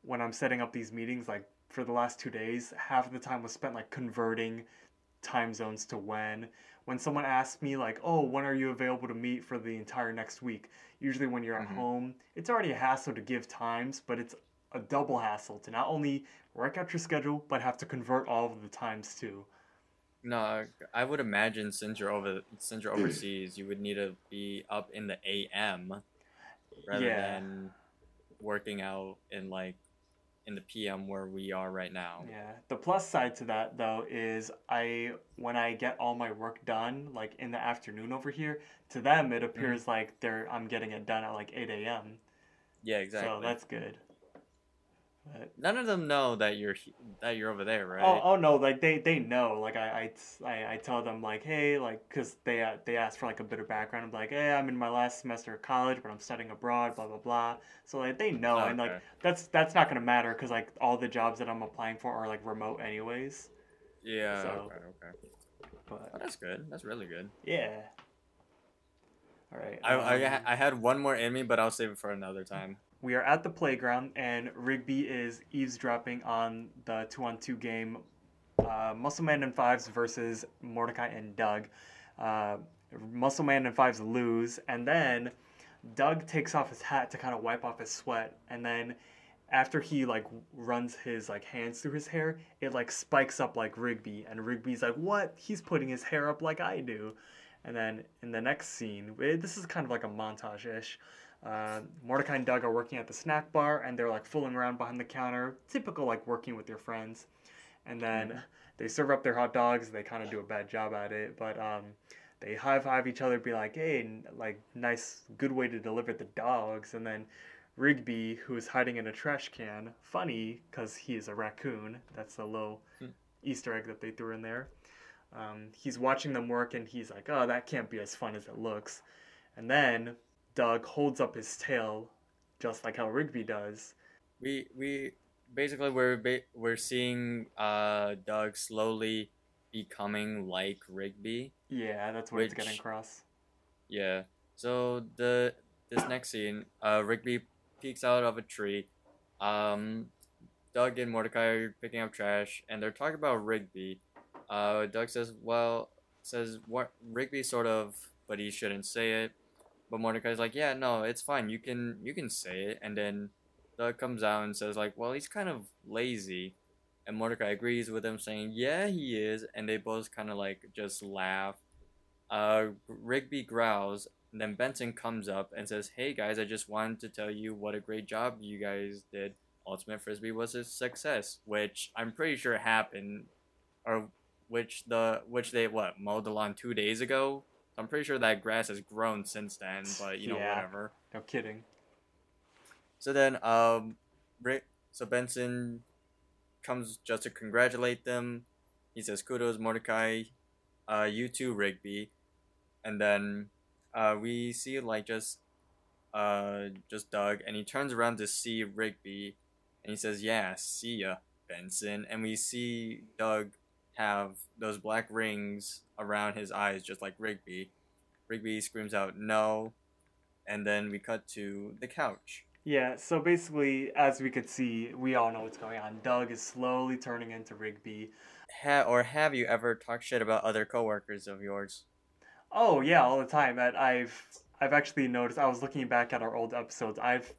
when I'm setting up these meetings like for the last 2 days, half of the time was spent like converting time zones to when when someone asks me like, "Oh, when are you available to meet for the entire next week?" Usually when you're at
Mhm.
home, it's already a hassle to give times, but it's a double hassle to not only work out your schedule but have to convert all of the times too.
No, I would imagine since you're over since you're mm. overseas, you would need to be up in the AM rather
Yeah.
than working out in like in the PM where we are right now.
Yeah. The plus side to that though is I when I get all my work done like in the afternoon over here, to them it mm-hmm. appears like they're I'm getting it done at like eight AM.
Yeah, exactly.
So that's good. But
None of them know that you're he- that you're over there, right?
Oh, oh no! Like they, they know. Like I, I, I, I tell them like, hey, like, cause they, uh, they ask for like a bit of background. I'm like, hey, I'm in my last semester of college, but I'm studying abroad. Blah blah blah. So like they know, and like
Okay.
that's that's not gonna matter, cause like all the jobs that I'm applying for are like remote anyways.
Yeah.
so-
Okay. Okay.
But
Oh, that's good. That's really good.
yeah. All right.
I, I,
um,
ha- I had one more in me, but I'll save it for another time.
We are at the playground, and Rigby is eavesdropping on the two-on-two game, uh, Muscleman and Fives versus Mordecai and Doug. Uh, Muscleman and Fives lose, and then Doug takes off his hat to kind of wipe off his sweat, and then after he like runs his like hands through his hair, it like spikes up like Rigby, and Rigby's like, "What? He's putting his hair up like I do." And then in the next scene, eh, this is kind of like a montage-ish. Uh, Mordecai and Doug are working at the snack bar, and they're like fooling around behind the counter, typical like working with your friends. And then they serve up their hot dogs. They kind of do a bad job at it, but um, they high five each other, be like, "Hey, like nice, good way to deliver the dogs." And then Rigby, who is hiding in a trash can, funny because he is a raccoon. That's a little
Hmm.
Easter egg that they threw in there. Um, he's watching them work, and he's like, "Oh, that can't be as fun as it looks." And then Doug holds up his tail, just like how Rigby does.
we we basically we're ba- we're seeing uh Doug slowly becoming like Rigby.
Yeah, that's what it's getting
Which-
across.
Yeah. So the this next scene, uh, Rigby peeks out of a tree. Um, Doug and Mordecai are picking up trash, and they're talking about Rigby. Uh, Doug says, "Well, says what Rigby sort of, but he shouldn't say it." But Mordecai's like, "Yeah, no, it's fine. You can you can say it." And then Doug comes out and says, "Like, well, he's kind of lazy." And Mordecai agrees with him, saying, "Yeah, he is." And they both kind of like just laugh. Uh, Rigby growls, and then Benson comes up and says, "Hey guys, I just wanted to tell you what a great job you guys did. Ultimate Frisbee was a success, which I'm pretty sure happened, or which the which they what mowed the lawn two days ago. I'm pretty sure that grass has grown since then, but you know
Yeah.
whatever.
No kidding.
So then, um, Rick, so Benson comes just to congratulate them. He says, "Kudos, Mordecai. Uh, you too, Rigby." And then, uh, we see like just, uh, just Doug, and he turns around to see Rigby, and he says, "Yeah, see ya, Benson." And we see Doug have those black rings around his eyes, just like Rigby. Rigby screams out, "No!" And then we cut to the couch.
Yeah, so basically, as we could see, we all know what's going on. Doug is slowly turning into Rigby.
ha- or have you ever talked shit about other coworkers of yours?
Oh yeah, all the time. And I've I've actually noticed. I was looking back at our old episodes. I've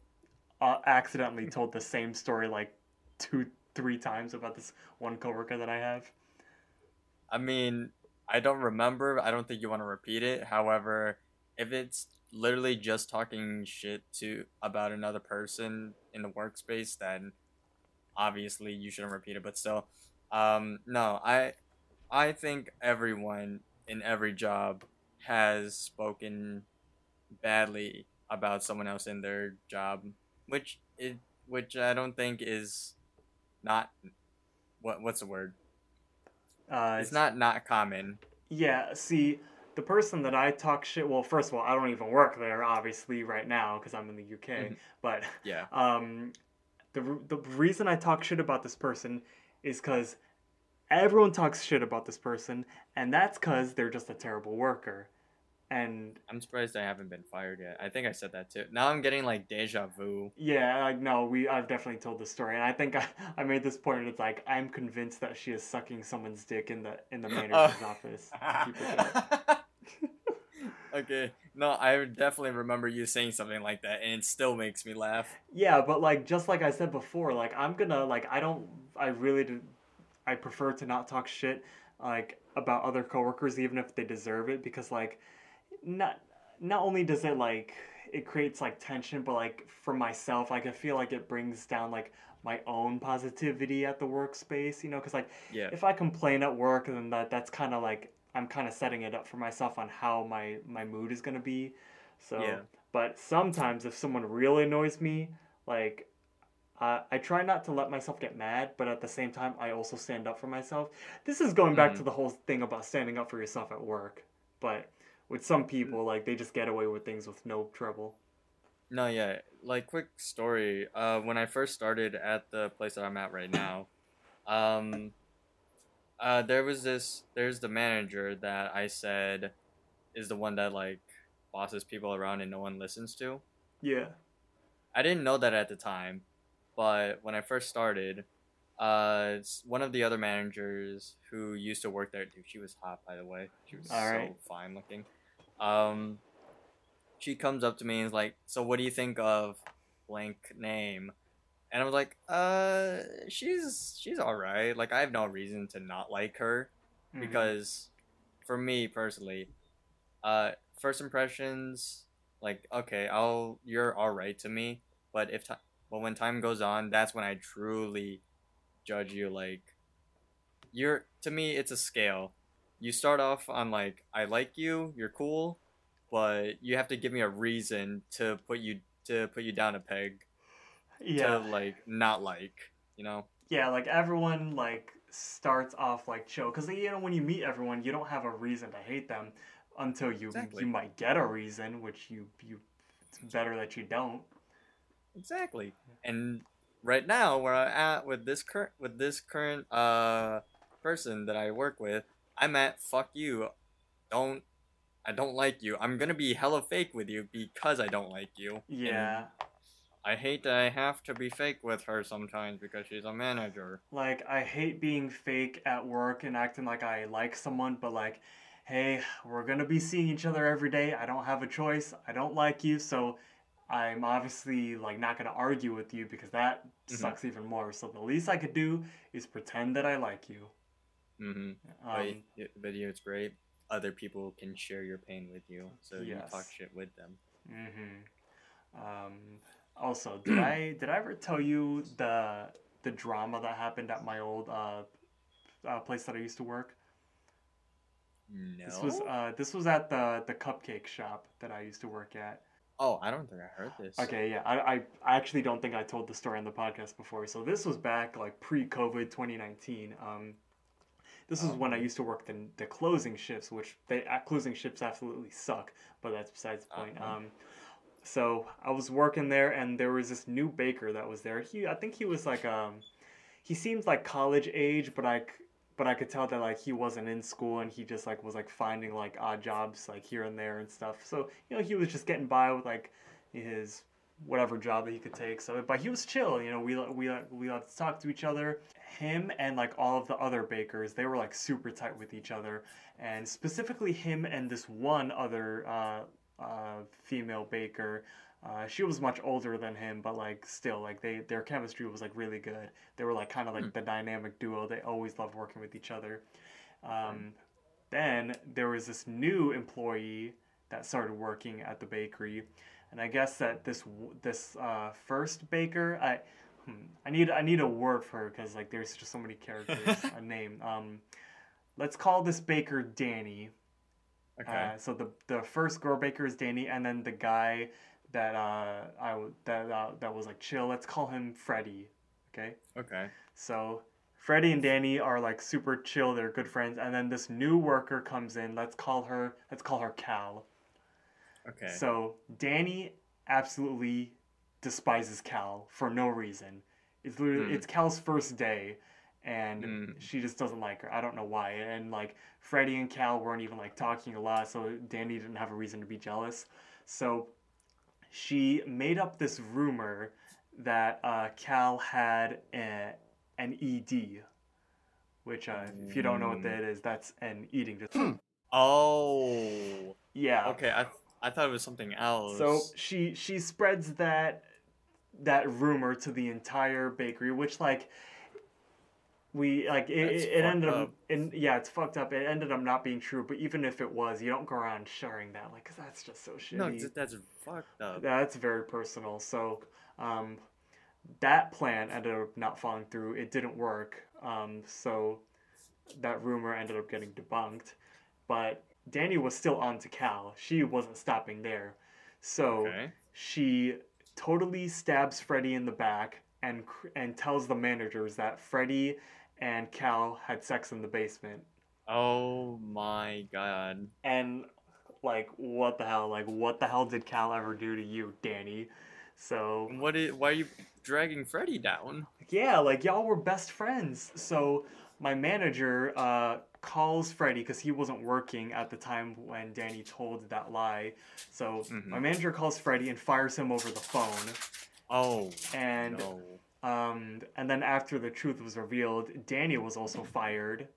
uh, accidentally told the same story like two, three times about this one coworker that I have.
I mean, I don't remember. I don't think you want to repeat it. However, if it's literally just talking shit to about another person in the workspace, then obviously you shouldn't repeat it. But still, um, no, I, I think everyone in every job has spoken badly about someone else in their job, which it, which I don't think is not what what's the word?
Uh,
It's not not common.
Yeah, see, the person that I talk shit. Well, first of all, I don't even work there, obviously, right now because I'm in the UK.
Mhm.
But
Yeah.
um, the the reason I talk shit about this person is because everyone talks shit about this person, and that's because they're just a terrible worker. And
I'm surprised I haven't been fired yet. I think I said that too. Now I'm getting like deja vu.
yeah, like no, we I've definitely told the story, and I think I, I made this point. And it's like I'm convinced that she is sucking someone's dick in the in the oh. manager's office. Keep it up.
okay. No, I definitely remember you saying something like that, and it still makes me laugh.
Yeah, but like just like I said before, like I'm gonna like I don't I really do I prefer to not talk shit like about other coworkers even if they deserve it because like not not only does it like it creates like tension but like for myself like I feel like it brings down like my own positivity at the workspace, you know, cuz like
Yeah.
if I complain at work then that that's kind of like I'm kind of setting it up for myself on how my my mood is going to be. So
Yeah.
but sometimes if someone really annoys me, like uh, I try not to let myself get mad, but at the same time, I also stand up for myself. This is going back
Mhm.
to the whole thing about standing up for yourself at work. But with some people, like they just get away with things with no trouble.
No, yeah. Like quick story. Uh, when I first started at the place that I'm at right now, um, uh, there was this. There's the manager that I said is the one that like bosses people around and no one listens to.
Yeah.
I didn't know that at the time, but when I first started, uh, one of the other managers who used to work there, dude, she was hot by the way. She was
All
so
right.
fine looking. Um, she comes up to me and is like, "So what do you think of blank name?" And I was like, "Uh, she's she's all right. Like I have no reason to not like her."
Mhm.
because for me personally, uh, first impressions like okay, I'll you're all right to me, but if but when time goes on, that's when I truly judge you. Like you're to me, it's a scale. You start off on like I like you, you're cool, but you have to give me a reason to put you to put you down a peg
Yeah.
to like not like, you know.
yeah, like everyone like starts off like chill because you know when you meet everyone, you don't have a reason to hate them until you
Exactly.
you might get a reason, which you you it's better that you don't.
Exactly. And right now, where I'm at with this current with this current uh person that I work with, I'm at fuck you. Don't I don't like you. I'm gonna be hella fake with you because I don't like you. And
Yeah,
I hate that I have to be fake with her sometimes because she's a manager.
like I hate being fake at work and acting like I like someone, but like, hey, we're gonna be seeing each other every day. I don't have a choice. I don't like you, so I'm obviously like not gonna argue with you because that
Mhm.
sucks even more. So the least I could do is pretend that I like you.
Mm-hmm.
Um,
but but you know, it's great. Other people can share your pain with you, so you can
talk
shit with them.
Mm-hmm. Um, also, did I did I ever tell you the the drama that happened at my old uh, uh, place that I used to work?
No.
This was uh, this was at the the cupcake shop that I used to work at.
Oh, I don't think I heard this.
Okay, yeah, I, I I actually don't think I told the story on the podcast before. So this was back like pre-COVID 2019. Um, this was when I
Oh.
used to work the the closing shifts, which they uh, closing shifts absolutely suck. But that's besides the point.
Uh-huh.
Um, so I was working there, and there was this new baker that was there. He I think he was like um, he seemed like college age, but I. But I could tell that like he wasn't in school and he just like was like finding like odd jobs like here and there and stuff. So you know he was just getting by with like his whatever job that he could take. So, but he was chill. You know, we we we got to talk to each other. Him and like all of the other bakers, they were like super tight with each other, and specifically him and this one other uh, uh, female baker. Uh, she was much older than him, but like still, like they their chemistry was like really good. They were like kind of like
Hmm.
the dynamic duo. They always loved working with each other. Um, then there was this new employee that started working at the bakery, and I guess that this this uh, first baker, I hmm, I need I need a word for her because like there's just so many characters. a name. Um, let's call this baker Danny.
Okay.
Uh, so the the first girl baker is Danny, and then the guy that uh I w- that uh, that was like chill. Let's call him Freddie. Okay.
okay.
So Freddie and Danny are like super chill. They're good friends, and then this new worker comes in. Let's call her. Let's call her Cal.
Okay.
So Danny absolutely despises Cal for no reason. It's literally
Hmm.
it's Cal's first day, and
Hmm.
she just doesn't like her. I don't know why. And like Freddie and Cal weren't even like talking a lot, so Danny didn't have a reason to be jealous. So she made up this rumor that uh, Cal had a, an ED, which uh, if you don't know what that is, that's an eating disorder.
oh.
yeah.
Okay. I I thought it was something else.
So she she spreads that that rumor to the entire bakery, which like we like it,
That's
it, ended up
up.
in yeah it's fucked up. It ended up not being true, but even if it was, you don't go around sharing that like 'cause that's just so shitty.
no, that's fucked up.
That's very personal. So, um, that plan ended up not falling through. It didn't work. Um, so that rumor ended up getting debunked. But Danny was still on to Cal. She wasn't stopping there. So
Okay.
she totally stabs Freddy in the back and and tells the managers that Freddy and Cal had sex in the basement.
Oh my god.
And like, what the hell? Like, what the hell did Cal ever do to you, Danny? So
What is? Why are you dragging Freddy down?
yeah, like y'all were best friends. So my manager uh, calls Freddie because he wasn't working at the time when Danny told that lie. So
Mhm.
my manager calls Freddie and fires him over the phone.
Oh.
And
no.
um, and then after the truth was revealed, Danny was also fired.
Wait.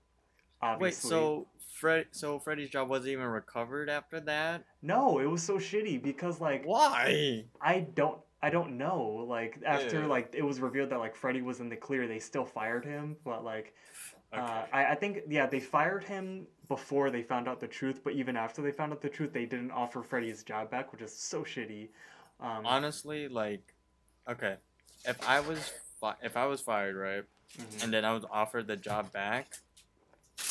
Obviously.
So Fred. So Freddy's job wasn't even recovered after that.
no, it was so shitty because like
Why?
I don't I don't know. Like after
Yeah.
like it was revealed that like Freddie was in the clear, they still fired him, but like
Okay.
Uh, I, I think yeah they fired him before they found out the truth, but even after they found out the truth, they didn't offer Freddie his job back, which is so shitty. Um,
Honestly, like, okay, if I was fi- if I was fired, right,
mhm.
and then I was offered the job back,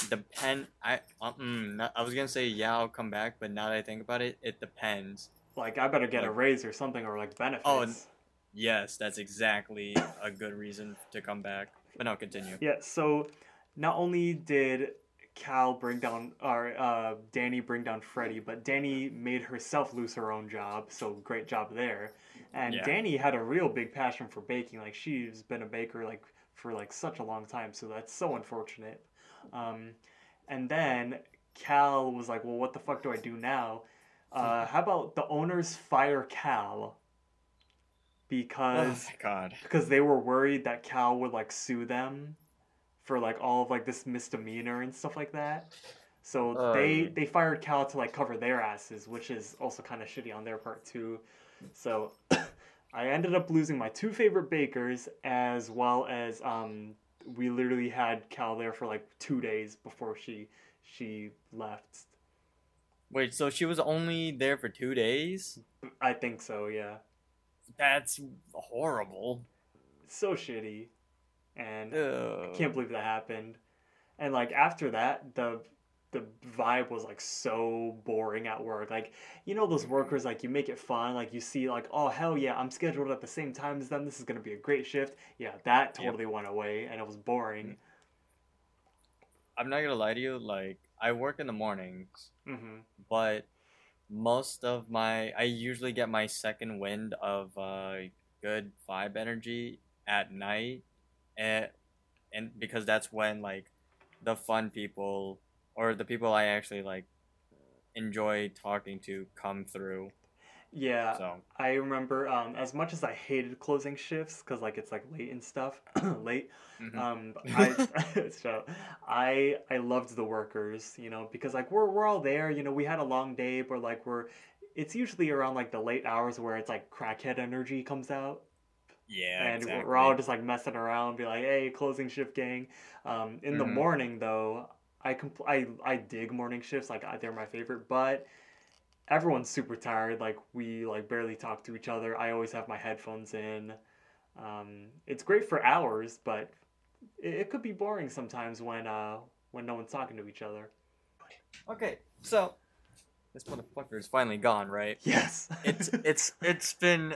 depend. I uh, mm, not, I was gonna say yeah, I'll come back, but now that I think about it, it depends.
like I better get a raise or something or like benefits.
Oh, Yes, that's exactly a good reason to come back. But no, continue.
Yeah, so not only did Cal bring down or uh, Danny bring down Freddie, but Danny made herself lose her own job. So great job there. And
Yeah.
Danny had a real big passion for baking. Like she's been a baker like for like such a long time. So that's so unfortunate. Um, and then Cal was like, "Well, what the fuck do I do now? Uh, how about the owners fire Cal?"
Oh
Because
god.
because they were worried that Cal would like sue them for like all of like this misdemeanor and stuff like that. So
Uh.
they they fired Cal to like cover their asses, which is also kind of shitty on their part too. So I ended up losing my two favorite bakers as well as um we literally had Cal there for like 2 days before she she left.
Wait, so she was only there for two days?
I think so, yeah.
That's horrible.
So shitty. And
Ugh.
I can't believe that happened. And like after that, the the vibe was like so boring at work. Like you know those workers like you make it fun. Like you see like oh hell yeah I'm scheduled at the same time as them. This is gonna be a great shift. Yeah, that
Yep.
totally went away and it was boring.
I'm not gonna lie to you. Like, I work in the mornings,
hmm
but most of my I usually get my second wind of uh, good vibe energy at night, and and because that's when like the fun people or the people I actually like enjoy talking to come through.
Yeah,
So
I remember um, as much as I hated closing shifts because like it's like late and stuff, late.
mhm.
Um, I so I I loved the workers, you know, because like we're we're all there, you know, we had a long day, but like we're it's usually around like the late hours where it's like crackhead energy comes out,
yeah,
and we're-
exactly.
we're all just like messing around, be like, hey, closing shift gang. Um, in the
Mhm.
morning though, I compl- I I dig morning shifts, like I- they're my favorite, but everyone's super tired. Like we like barely talk to each other. I always have my headphones in. Um, it's great for hours, but it, it could be boring sometimes when uh when no one's talking to each other.
okay. So this motherfucker is finally gone, right?
Yes.
it's it's it's been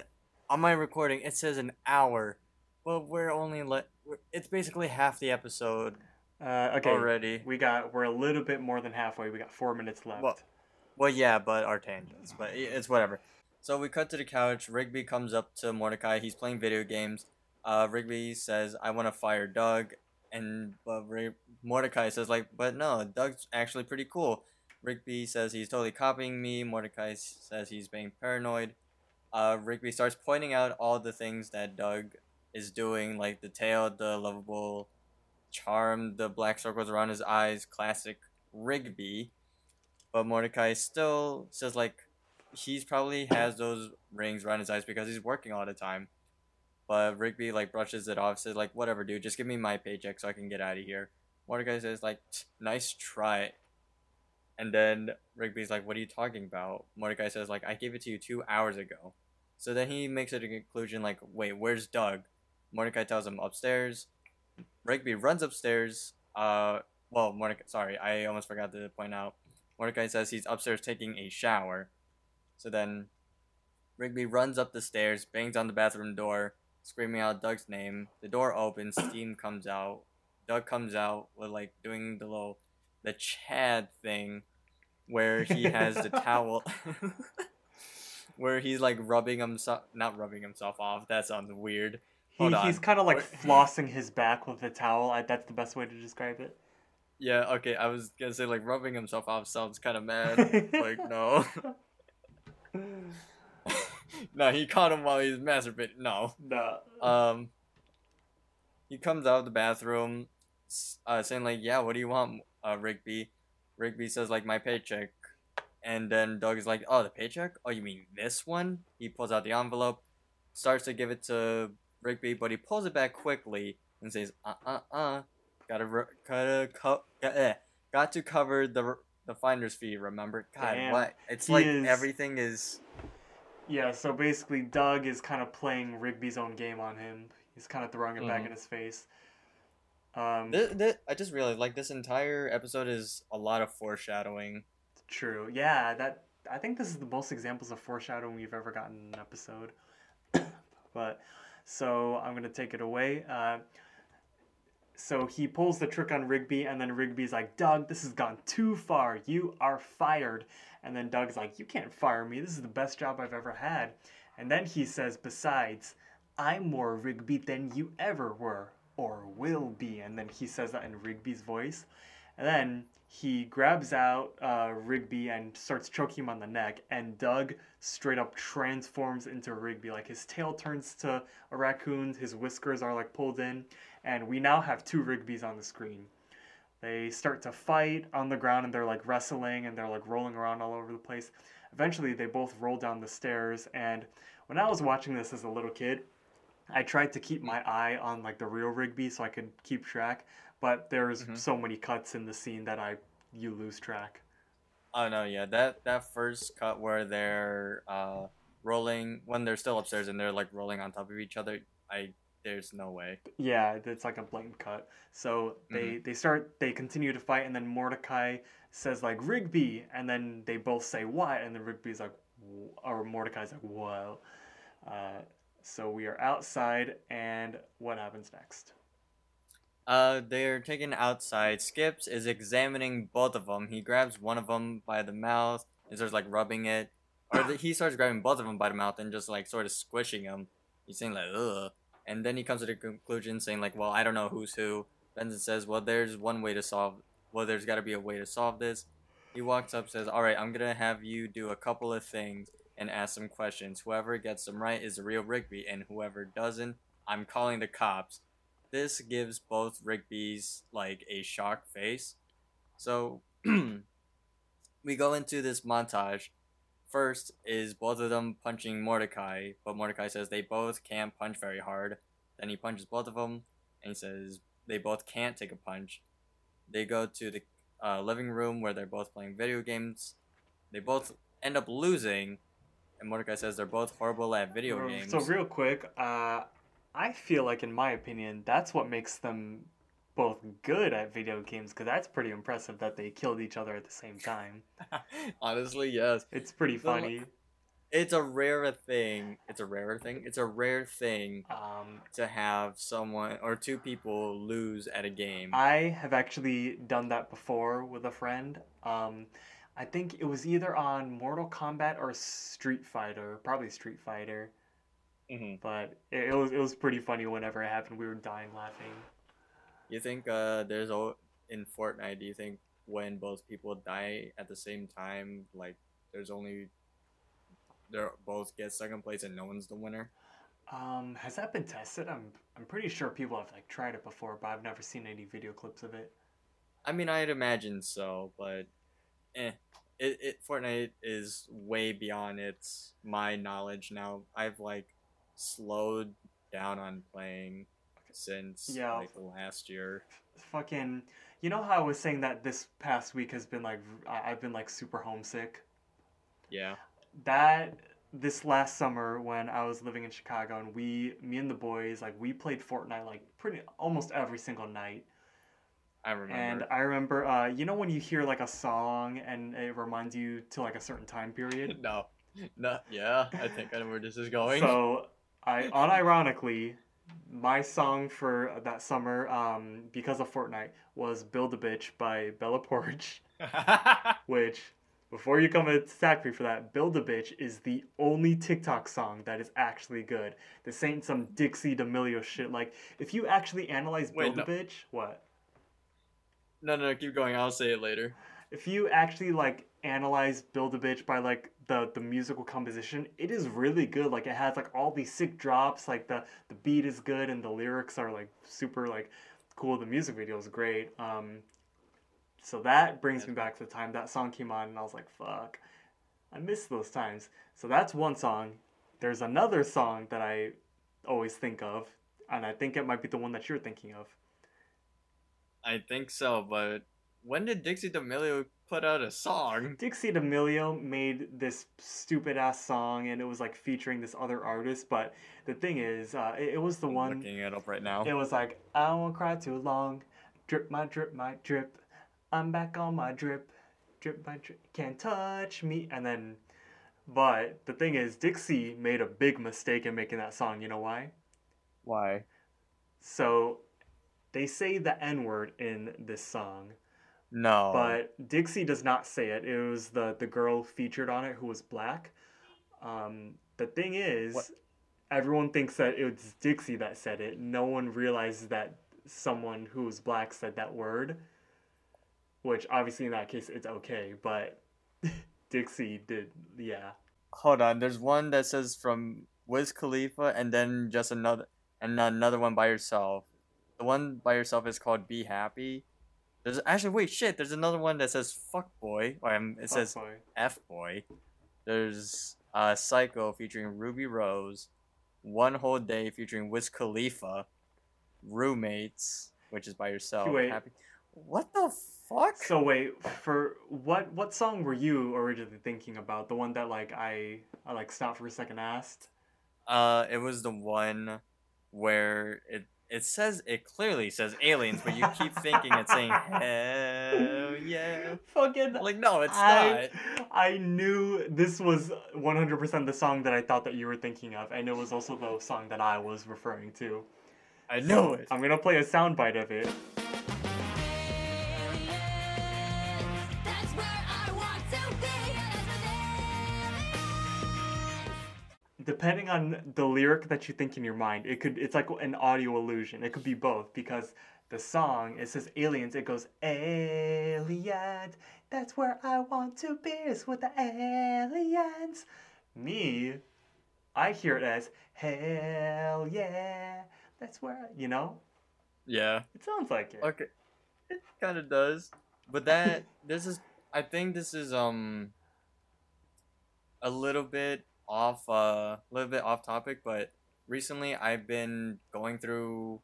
on my recording. It says an hour. Well, we're only let. It's basically half the episode
uh, okay.
already.
We got we're a little bit more than halfway. We got four minutes left.
Well- Well, yeah, but our tangents. But it's whatever. So we cut to the couch. Rigby comes up to Mordecai. He's playing video games. Uh, Rigby says, "I want to fire Doug," and but Ri- Mordecai says, "Like, but no, Doug's actually pretty cool." Rigby says he's totally copying me. Mordecai says he's being paranoid. Uh, Rigby starts pointing out all the things that Doug is doing, like the tail, the lovable charm, the black circles around his eyes, classic Rigby. But Mordecai still says like he's probably has those rings around his eyes because he's working all the time. But Rigby like brushes it off, says like whatever, dude, just give me my paycheck so I can get out of here. Mordecai says like nice try. And then Rigby's like, what are you talking about? Mordecai says like I gave it to you two hours ago. So then he makes it a conclusion like, wait, where's Doug? Mordecai tells him upstairs. Rigby runs upstairs. Uh, well, Mordecai. Sorry, I almost forgot to point out. Mordecai says he's upstairs taking a shower. So then, Rigby runs up the stairs, bangs on the bathroom door, screaming out Doug's name. The door opens. Steam comes out. Doug comes out with like doing the little, the Chad thing, where he has the towel. Where he's like rubbing himself, not rubbing himself off. That sounds weird.
He, he's kind of like flossing his back with a towel. I, that's the best way to describe it.
Yeah, okay, I was gonna say like rubbing himself off sounds kind of mad. like no, no, he caught him while he's masturbating. No,
no.
um, he comes out of the bathroom, uh, saying like, "Yeah, what do you want, uh, Rigby?" Rigby says like, "My paycheck," and then Doug is like, "Oh, the paycheck? Oh, you mean this one?" He pulls out the envelope, starts to give it to Rigby, but he pulls it back quickly and says, "Uh, uh, uh." Gotta gotta co- got, eh, got to cover the the finder's fee. Remember? God,
Damn.
what? It's
He
like
is-
everything is.
Yeah, so basically, Doug is kind of playing Rigby's own game on him. He's kind of throwing it back
Mhm.
in his face. Um,
This, this, I just realized like this entire episode is a lot of foreshadowing.
True. Yeah, that I think this is the most examples of foreshadowing we've ever gotten in an episode. but so I'm gonna take it away. Uh, so he pulls the trick on Rigby, and then Rigby's like, "Doug, this has gone too far. You are fired." And then Doug's like, "You can't fire me. This is the best job I've ever had." And then he says, "Besides, I'm more Rigby than you ever were or will be." And then he says that in Rigby's voice. And then he grabs out uh, Rigby and starts choking him on the neck, and Doug straight up transforms into Rigby. Like his tail turns to a raccoon, his whiskers are like pulled in, and we now have two Rigbys on the screen. They start to fight on the ground and they're like wrestling and they're like rolling around all over the place. Eventually, they both roll down the stairs, and when I was watching this as a little kid, I tried to keep my eye on like the real Rigby so I could keep track, but there's
Mhm.
so many cuts in the scene that I you lose track.
Oh no, yeah, that that first cut where they're uh rolling when they're still upstairs and they're like rolling on top of each other. I there's no way.
Yeah, it's like a blatant cut. So they they start they continue to fight, and then Mordecai says like Rigby, and then they both say what, and then Rigby's like, or Mordecai's like what. Uh, so we are outside, and what happens next?
Uh, they're taken outside. Skips is examining both of them. He grabs one of them by the mouth and starts like rubbing it, or the, he starts grabbing both of them by the mouth and just like sort of squishing them. He's saying like ugh, and then he comes to the conclusion saying like, well, I don't know who's who. Benson says, well, there's one way to solve. Well, there's got to be a way to solve this. He walks up, says, all right, I'm gonna have you do a couple of things and ask some questions. Whoever gets them right is the real Rigby, and whoever doesn't, I'm calling the cops this gives both Rigby's like a shocked face. So we go into this montage. First is both of them punching Mordecai, but Mordecai says they both can't punch very hard. Then he punches both of them, and he says they both can't take a punch. They go to the uh, living room where they're both playing video games. They both end up losing, and Mordecai says they're both horrible at video games.
So real quick, uh, I feel like in my opinion, that's what makes them both good at video games because that's pretty impressive that they killed each other at the same time.
Honestly, yes.
It's pretty
Well,
funny.
It's a rare thing. It's a rare thing. It's a rare thing
Um,
to have someone or two people lose at a game.
I have actually done that before with a friend. Um, I think it was either on Mortal Kombat or Street Fighter, probably Street Fighter.
Mhm.
But it, it was it was pretty funny whenever it happened. We were dying laughing.
You think uh, there's a in Fortnite? Do you think when both people die at the same time, like there's only they're both get second place and no one's the winner?
Um, has that been tested? I'm I'm pretty sure people have like tried it before, but I've never seen any video clips of it.
I mean, I'd imagine so, but eh. It, it Fortnite is way beyond its my knowledge now. I've like slowed down on playing since
Yeah.
like last year.
Fucking, you know how I was saying that this past week has been like I've been like super homesick.
Yeah.
that this last summer when I was living in Chicago and we me and the boys like we played Fortnite like pretty almost every single night.
I remember.
And I remember uh you know when you hear like a song and it reminds you to like a certain time period.
no. No. Yeah, I think I know where this is going.
So I unironically my song for that summer um because of Fortnite was Build a Bitch by Bella Poarch. which before you come and attack me for that, Build a Bitch is the only TikTok song that is actually good. This ain't some Dixie D'Amelio shit. Like, if you actually analyze Build a
no.
Bitch, what?
no, no, keep going. I'll say it later.
If you actually like analyze Build a Bitch by like the the musical composition, it is really good. Like it has like all these sick drops. Like the the beat is good and the lyrics are like super like cool. The music video is great. Um, so that brings me back to the time that song came on, and I was like, "Fuck, I miss those times." So that's one song. There's another song that I always think of, and I think it might be the one that you're thinking of.
I think so, but when did Dixie D'Amelio put out a song?
Dixie D'Amelio made this stupid ass song, and it was like featuring this other artist. But the thing is, uh, it, it was the
I'm
one.
looking it up right now.
It was like I won't cry too long, drip my drip my drip, I'm back on my drip, drip my drip, can't touch me. And then, but the thing is, Dixie made a big mistake in making that song. You know why?
Why?
So, they say the N word in this song.
No.
but Dixie does not say it. It was the the girl featured on it who was black. Um, the thing is,
What?
everyone thinks that it was Dixie that said it. No one realizes that someone who was black said that word. Which obviously in that case it's okay, but Dixie did. Yeah.
Hold on. There's one that says from Wiz Khalifa, and then just another, and another one by yourself. The one by yourself is called "Be Happy." There's actually wait shit. There's another one that says "Fuck Boy." Or um, it says
boy.
F Boy. There's uh, Psycho featuring Rubi Rose, One Whole Day featuring Wiz Khalifa, Roommates, which is by yourself.
Wait.
Happy. What the fuck?
So wait, for what what song were you originally thinking about? The one that like I I like stopped for a second asked.
Uh, it was the one where it it says it clearly says aliens, but you keep thinking it's saying hell yeah.
Fucking
Like no, it's
I,
not.
I knew this was 100% the song that I thought that you were thinking of, and it was also the song that I was referring to.
I know it.
I'm gonna play a soundbite of it. Depending on the lyric that you think in your mind, it could it's like an audio illusion. It could be both because the song it says aliens. It goes aliens. That's where I want to be. It's with the aliens. Me, I hear it as hell yeah. That's where you know.
Yeah.
It sounds like it.
Okay. It kind of does, but that this is. I think this is um. A little bit off, uh, a little bit off topic, but recently I've been going through.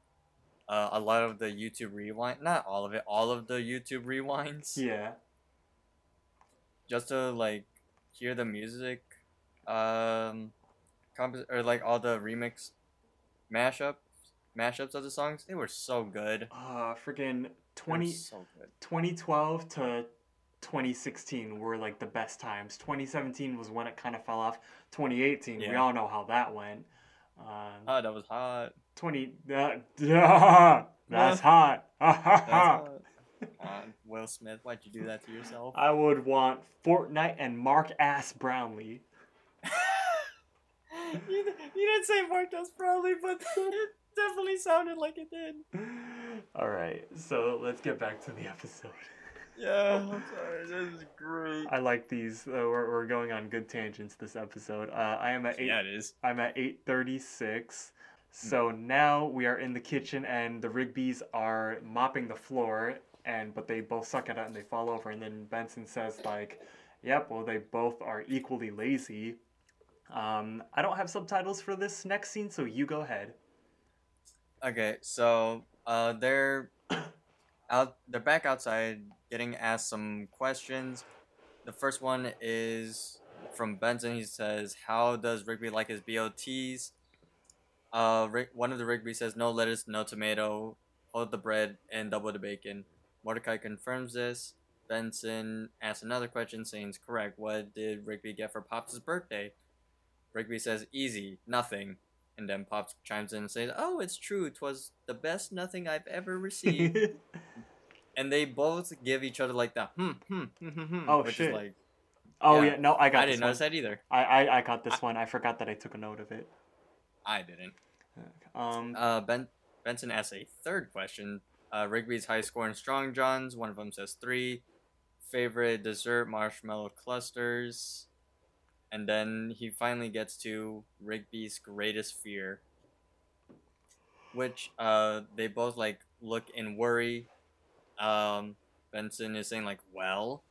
Uh, a lot of the YouTube rewind, not all of it, all of the YouTube rewinds.
Yeah.
just to like hear the music um comp- or like all the remix mashups mashups of the songs they were so good
Uh, freaking
They
20,
so good
2012 to 2016 were like the best times. 2017 was when it kind of fell off. 2018, we all know how that went. Um,
oh that was hot
20, uh, that's hot.
That's hot. uh, will smith why'd you do that to yourself
I would want Fortnite and Mark Ass Brownlee.
you, you didn't say Mark Ass probably but it definitely sounded like it did
All right, so let's get back to the episode.
Yeah i'm sorry this is great
I like these. Uh, we're, we're going on good tangents this episode. Uh, I am at eight.
yeah it is
I'm at 8:36. So now we are in the kitchen and the Rigbys are mopping the floor and but they both suck at it and they fall over and then Benson says like, "Yep, well they both are equally lazy." Um, I don't have subtitles for this next scene, so you go ahead.
Okay, so uh, they're out. They're back outside, getting asked some questions. The first one is from Benson. He says, "How does Rigby like his BLTs?" Uh, Rick, one of the Rigby says, "No lettuce, no tomato. Hold the bread and double the bacon." Mordecai confirms this. Benson asks another question, saying, "It's correct. What did Rigby get for Pops' birthday?" Rigby says, "Easy, nothing." And then Pops chimes in and says, "Oh, it's true. It was the best nothing I've ever received." And they both give each other like the hmm hmm hmm hmm, hmm
Oh,
which
shit.
is like
oh
Yeah.
yeah, no, I got
I didn't
one.
notice that either.
I, I I got this one. I forgot that I took a note of it.
I didn't.
Um,
Uh, ben Benson asks a third question. Uh, Rigby's high score in Strong Johns. One of them says three. Favorite dessert: marshmallow clusters. And then he finally gets to Rigby's greatest fear, which uh they both like look in worry. Um, Benson is saying like, "Well,"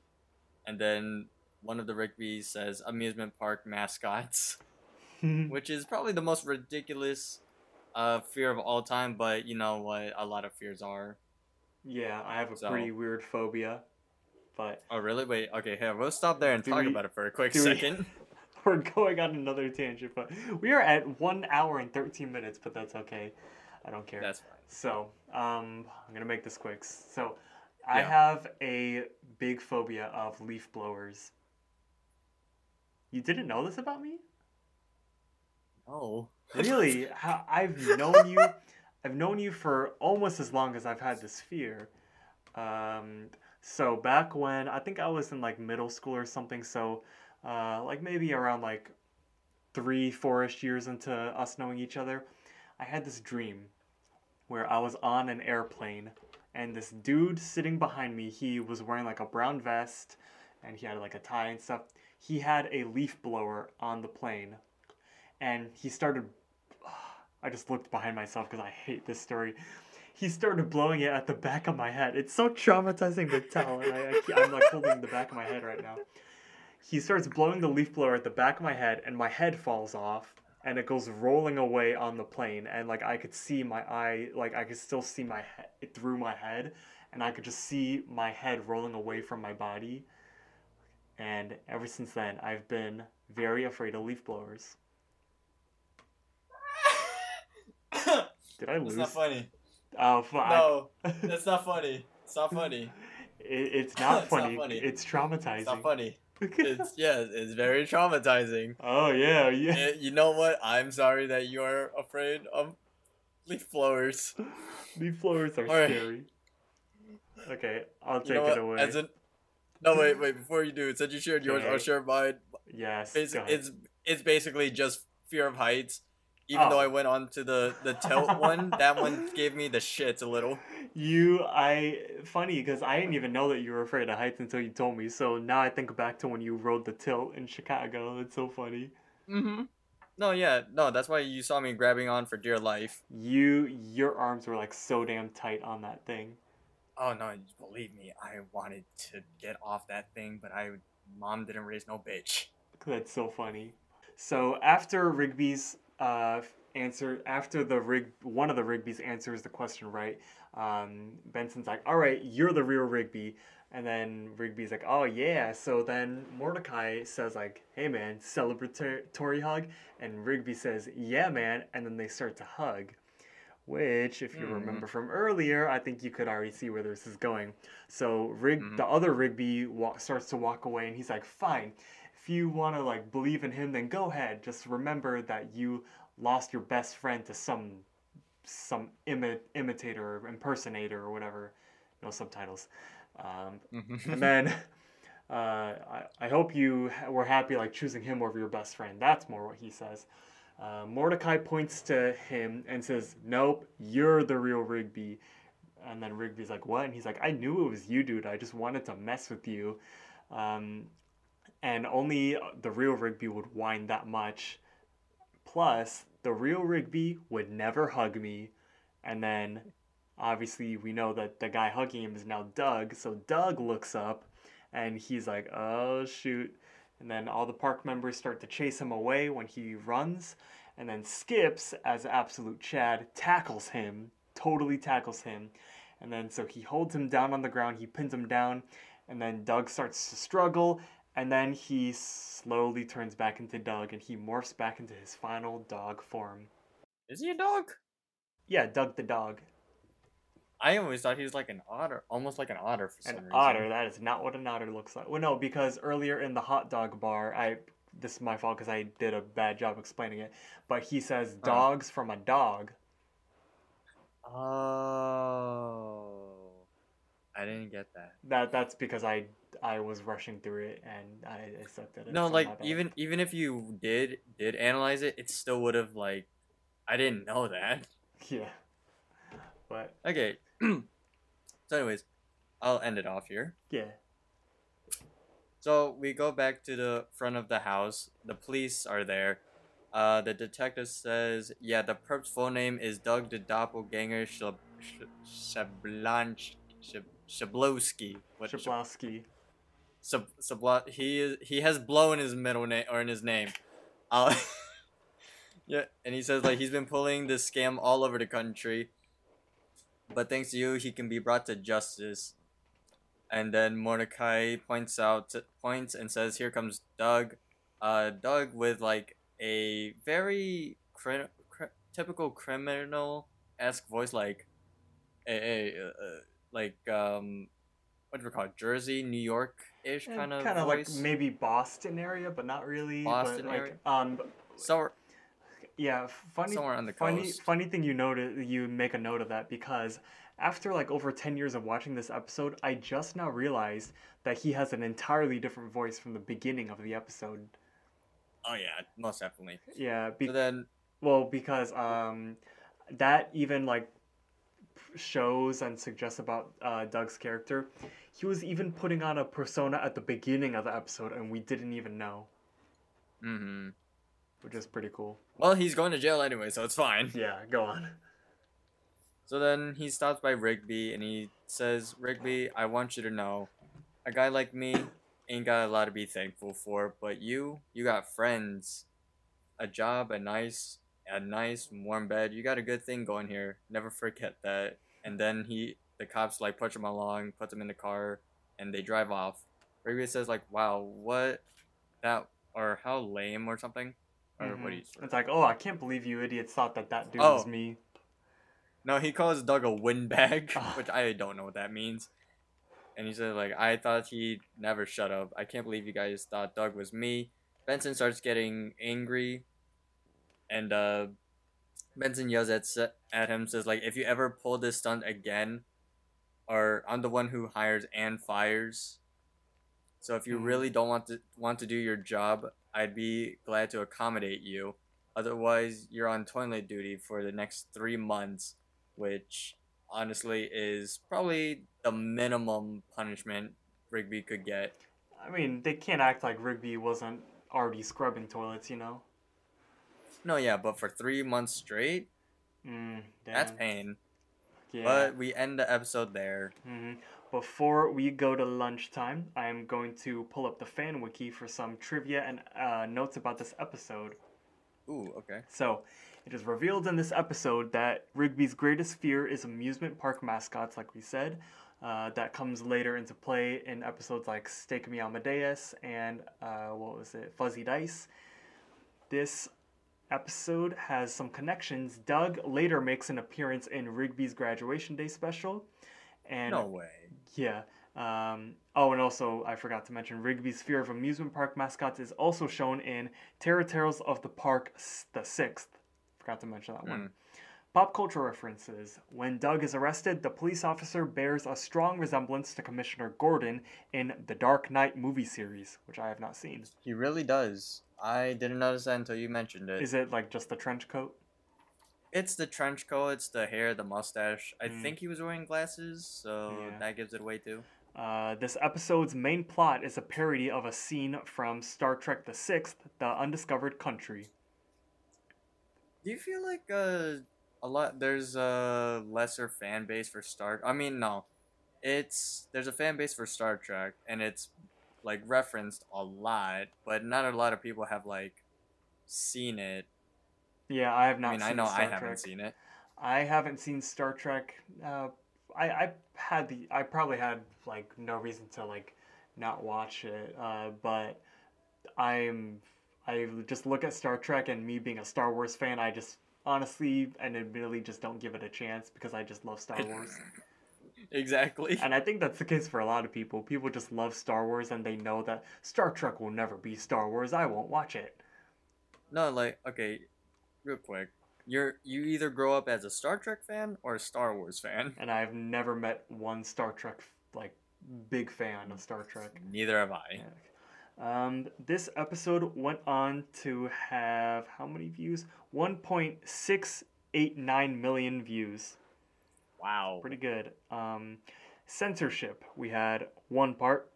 and then one of the Rigby's says, "Amusement park mascots." which is probably the most ridiculous uh, fear of all time. But you know what? A lot of fears are.
Yeah, I have a
So-
pretty weird phobia, but
Oh, really? Wait. Okay, here. We'll stop there and
Do
talk
we-
about it for a quick
do we-
second.
we're going on another tangent. But we are at one hour and thirteen minutes, but that's okay. I don't care.
That's fine.
So, um, I'm gonna make this quick. So, I
Yeah.
have a big phobia of leaf blowers. You didn't know this about me?
Oh.
Really? How, I've known you. I've known you for almost as long as I've had this fear. Um, so back when I think I was in like middle school or something. So, uh, like maybe around like three, four-ish years into us knowing each other, I had this dream where I was on an airplane and this dude sitting behind me, he was wearing like a brown vest and he had like a tie and stuff. He had a leaf blower on the plane and he started I just looked behind myself because I hate this story. He started blowing it at the back of my head. It's so traumatizing to tell, and I, I, am like holding the back of my head right now. He starts blowing the leaf blower at the back of my head, and my head falls off, and it goes rolling away on the plane. And like I could see my eye, like I could still see my head through my head, and I could just see my head rolling away from my body. And ever since then, I've been very afraid of leaf blowers. Did I lose?
That's not funny.
Oh, fuck.
No, that's not funny. It's not funny.
It, it's not
It's not
funny.
funny.
It's traumatizing.
It's not funny. It's yeah, it's very traumatizing.
oh yeah, yeah.
You know what? I'm sorry that you are afraid of leaf blowers.
Leaf blowers are
Alright.
scary. Okay, I'll
You
take
know
it away.
As an no, wait, wait. Before you do, since you shared yours, I'll share mine.
yes.
It's
go ahead.
it's it's basically just fear of heights. Even though
Oh.
I went on to the the tilt one, that one gave me the shits a little.
You, I funny because I didn't even know that you were afraid of heights until you told me. So now I think back to when you rode the tilt in Chicago. It's so funny.
Mm-hmm. No, yeah, no. That's why you saw me grabbing on for dear life.
You, your arms were like so damn tight on that thing.
Oh no, believe me, I wanted to get off that thing, but I mom didn't raise no bitch.
That's so funny. So after Rigby's uh, answer, after the Rig, one of the Rigby's answers the question right, um, Benson's like, "All right, you're the real Rigby," and then Rigby's like, "Oh yeah." So then Mordecai says like, "Hey man, celebratory hug," and Rigby says, "Yeah man," and then they start to hug. Which, if you
Mhm.
remember from earlier, I think you could already see where this is going. So Rig,
Mhm.
the other Rigby wa- starts to walk away, and he's like, "Fine, if you want to like believe in him, then go ahead. Just remember that you lost your best friend to some some imi- imitator or impersonator or whatever. No subtitles. Um, and then uh, I, I hope you ha- were happy like choosing him over your best friend. That's more what he says. Uh, Mordecai points to him and says, "Nope, you're the real Rigby." And then Rigby's like, "What?" And he's like, "I knew it was you, dude. I just wanted to mess with you." Um, and only uh, the real Rigby would whine that much. Plus, the real Rigby would never hug me. And then, obviously, we know that the guy hugging him is now Doug. So Doug looks up and he's like, oh, shoot. And then all the park members start to chase him away when he runs. And then Skips, as absolute Chad, tackles him, totally tackles him. And then so he holds him down on the ground, he pins him down, and then Doug starts to struggle, and then he slowly turns back into Doug and he morphs back into his final dog form.
Is he a dog?
Yeah, Doug the dog.
I always thought he was like an otter, almost like an otter for some
An
reason.
otter, that is not what an otter looks like. Well, no, because earlier in the hot dog bar, I this is my fault because I did a bad job explaining it, but he says
Huh.
dogs from a dog.
Oh, I didn't get that.
That that's because I I was rushing through it and I, I sucked at it.
No, like even even if you did did analyze it, it still would have like, I didn't know that.
yeah, but
Okay. so, anyways, I'll end it off here.
yeah,
So we go back to the front of the house. The police are there. Uh, the detective says, "Yeah, the perp's full name is Doug the Doppelganger Shab- Sh- Shablanch Shab- Shablowski. What? Shab-
Shablowski.
Sabla- he is he has blown his middle name or in his name. Uh, yeah, and he says like he's been pulling this scam all over the country. but thanks to you, he can be brought to justice. And then Mordecai points out points and says, "Here comes Doug." Uh, Doug with like a very cri- cri- typical criminal esque voice, like a, a uh, uh, like um, what do we call it? Jersey, New York ish kind of
kind of like maybe Boston area, but not really.
Boston
but like,
area?
Um,
so
yeah, funny.
Somewhere on the
funny,
coast.
funny thing you noted. You make a note of that because after like over ten years of watching this episode, I just now realized that he has an entirely different voice from the beginning of the episode.
oh yeah, most definitely.
Yeah, be-
So then
well because um, that even like shows and suggests about uh, Doug's character. He was even putting on a persona at the beginning of the episode, and we didn't even know,
hmm
which is pretty cool.
Well, he's going to jail anyway, so it's fine.
Yeah, go on.
So then he stops by Rigby and he says, Rigby, I want you to know, a guy like me ain't got a lot to be thankful for, but you, you got friends, a job, a nice, a nice warm bed. You got a good thing going here. Never forget that. And then he, the cops like push him along, puts him in the car, and they drive off. Rigby says like, wow, what, that, or how lame or something. Or what
Mhm.
do you
It's like, oh, I can't believe you idiots thought that that dude
Oh.
was me.
No, he calls Doug a windbag,
Ah.
which I don't know what that means. And he said, like, I thought he'd never shut up. I can't believe you guys thought Doug was me. Benson starts getting angry, and uh, Benson yells at at him, says like, if you ever pull this stunt again, or I'm the one who hires and fires. So if you
Mhm.
really don't want to want to do your job, I'd be glad to accommodate you. Otherwise, you're on toilet duty for the next three months, which honestly is probably the minimum punishment Rigby could get.
I mean, they can't act like Rigby wasn't already scrubbing toilets, you know?
No, yeah, but for three months straight,
Mm,
that's pain.
Yeah.
But we end the episode there.
hmm Before we go to lunchtime, I am going to pull up the fan wiki for some trivia and uh, notes about this episode.
Ooh, okay.
So, it is revealed in this episode that Rigby's greatest fear is amusement park mascots, like we said. Uh, that comes later into play in episodes like Stake Me Amadeus and uh, what was it, Fuzzy Dice. This episode has some connections. Doug later makes an appearance in Rigby's graduation day special, and
No way.
yeah. Um, oh, and also, I forgot to mention, Rigby's fear of amusement park mascots is also shown in Terror Tales of the Park the Sixth. Forgot to mention that one. Pop culture references. When Doug is arrested, the police officer bears a strong resemblance to Commissioner Gordon in the Dark Knight movie series, which I have not seen.
He really does. I didn't notice that until you mentioned it.
Is it like just the trench coat?
It's the trench coat, it's the hair, the mustache. I
Mm.
think he was wearing glasses, so
Yeah.
that gives it away too.
Uh, this episode's main plot is a parody of a scene from Star Trek the Sixth, The Undiscovered Country.
Do you feel like uh, a lot there's a lesser fan base for Star I mean no. It's there's a fan base for Star Trek and it's like referenced a lot, but not a lot of people have like seen it.
Yeah, I have not
I mean, I know
Star
I haven't
Trek.
seen it.
I haven't seen Star Trek. Uh, I I had the I probably had like no reason to like not watch it. Uh, but I'm I just look at Star Trek and me being a Star Wars fan, I just honestly and admittedly just don't give it a chance because I just love Star Wars.
Exactly.
and I think that's the case for a lot of people. People just love Star Wars and they know that Star Trek will never be Star Wars. I won't watch it.
No, like okay, real quick. You're you either grow up as a Star Trek fan or a Star Wars fan.
And I've never met one Star Trek like big fan of Star Trek.
Neither have I.
Um, this episode went on to have how many views? 1.689 million views.
Wow.
Pretty good. Um, censorship. We had one part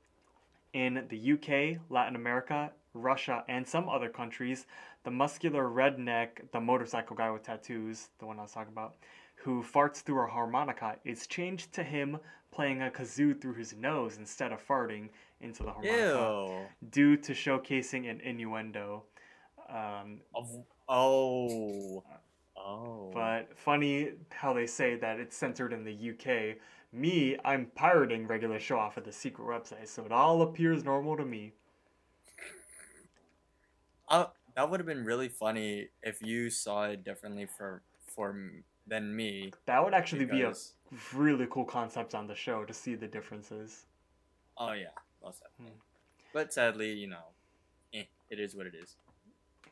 in the UK, Latin America, Russia, and some other countries. The muscular redneck, the motorcycle guy with tattoos, the one I was talking about, who farts through a harmonica, is changed to him playing a kazoo through his nose instead of farting into the harmonica
Ew.
due to showcasing an innuendo. Um,
oh. Oh.
But funny how they say that it's censored in the UK. Me, I'm pirating regular show off of the secret website, so it all appears normal to me.
Uh, that would have been really funny if you saw it differently for for than me.
That would actually
because-
be a really cool concept on the show to see the differences.
Oh yeah, most definitely.
Hmm.
But sadly, you know, eh, it is what it is.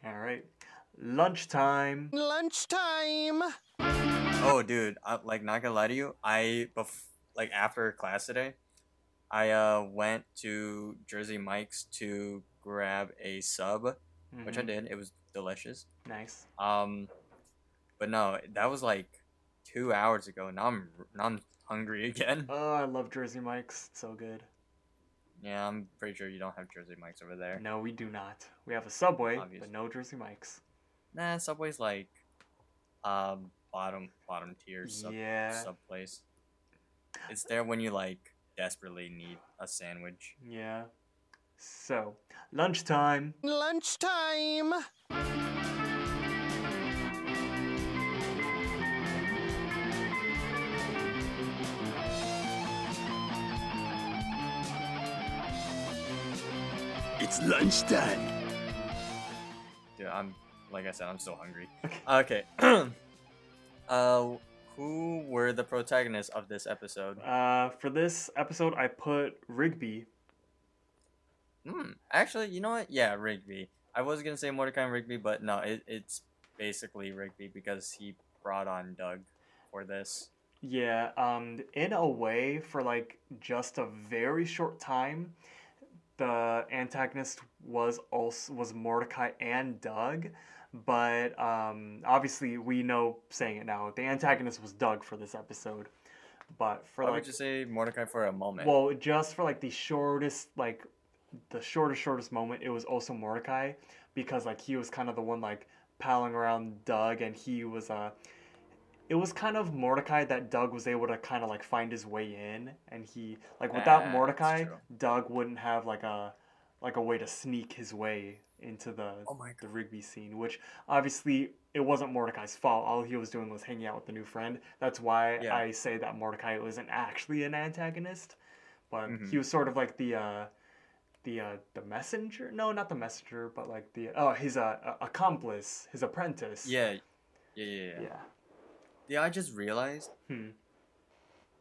All right, lunchtime.
Lunchtime.
Oh, dude, I, like not gonna lie to you, I bef- like after class today, I uh went to Jersey Mike's to grab a sub, which I
Mhm.
did. It was delicious.
Nice.
Um, but no, that was like two hours ago. Now I'm now I'm hungry again.
Oh, I love Jersey Mike's. It's so good.
Yeah, I'm pretty sure you don't have Jersey Mike's over there.
No, we do not. We have a Subway,
Obvious.
but no Jersey Mike's.
Nah, Subway's like, um, bottom bottom tier sub
Yeah.
sub place. It's there when you like desperately need a sandwich.
Yeah. So, lunchtime.
Lunchtime.
It's lunchtime.
Like I said, I'm still hungry. Okay. uh, who were the protagonists of this episode?
Uh, for this episode, I put Rigby.
Hmm. Actually, you know what? Yeah, Rigby. I was gonna say Mordecai and Rigby, but no, it, it's basically Rigby because he brought on Doug for this.
Yeah, um, in a way, for like just a very short time, the antagonist was also was Mordecai and Doug, but um, obviously we know saying it now. The antagonist was Doug for this episode, but for
I
like
would just say Mordecai for a moment.
Well, just for like the shortest, like the shortest, shortest moment, it was also Mordecai because like he was kind of the one like palling around Doug, and he was uh, it was kind of Mordecai that Doug was able to kind of like find his way in, and he like without
Ah,
Mordecai. Doug wouldn't have like a like a way to sneak his way into the
Oh
the Rigby scene, which obviously it wasn't Mordecai's fault. All he was doing was hanging out with the new friend. That's why
Yeah.
I say that Mordecai wasn't actually an antagonist, but
Mhm.
he was sort of like the uh, the uh, the messenger. No, not the messenger, but like the oh his uh, a- accomplice, his apprentice.
yeah, yeah, yeah, yeah.
Yeah.
Yeah, I just realized,
Hmm.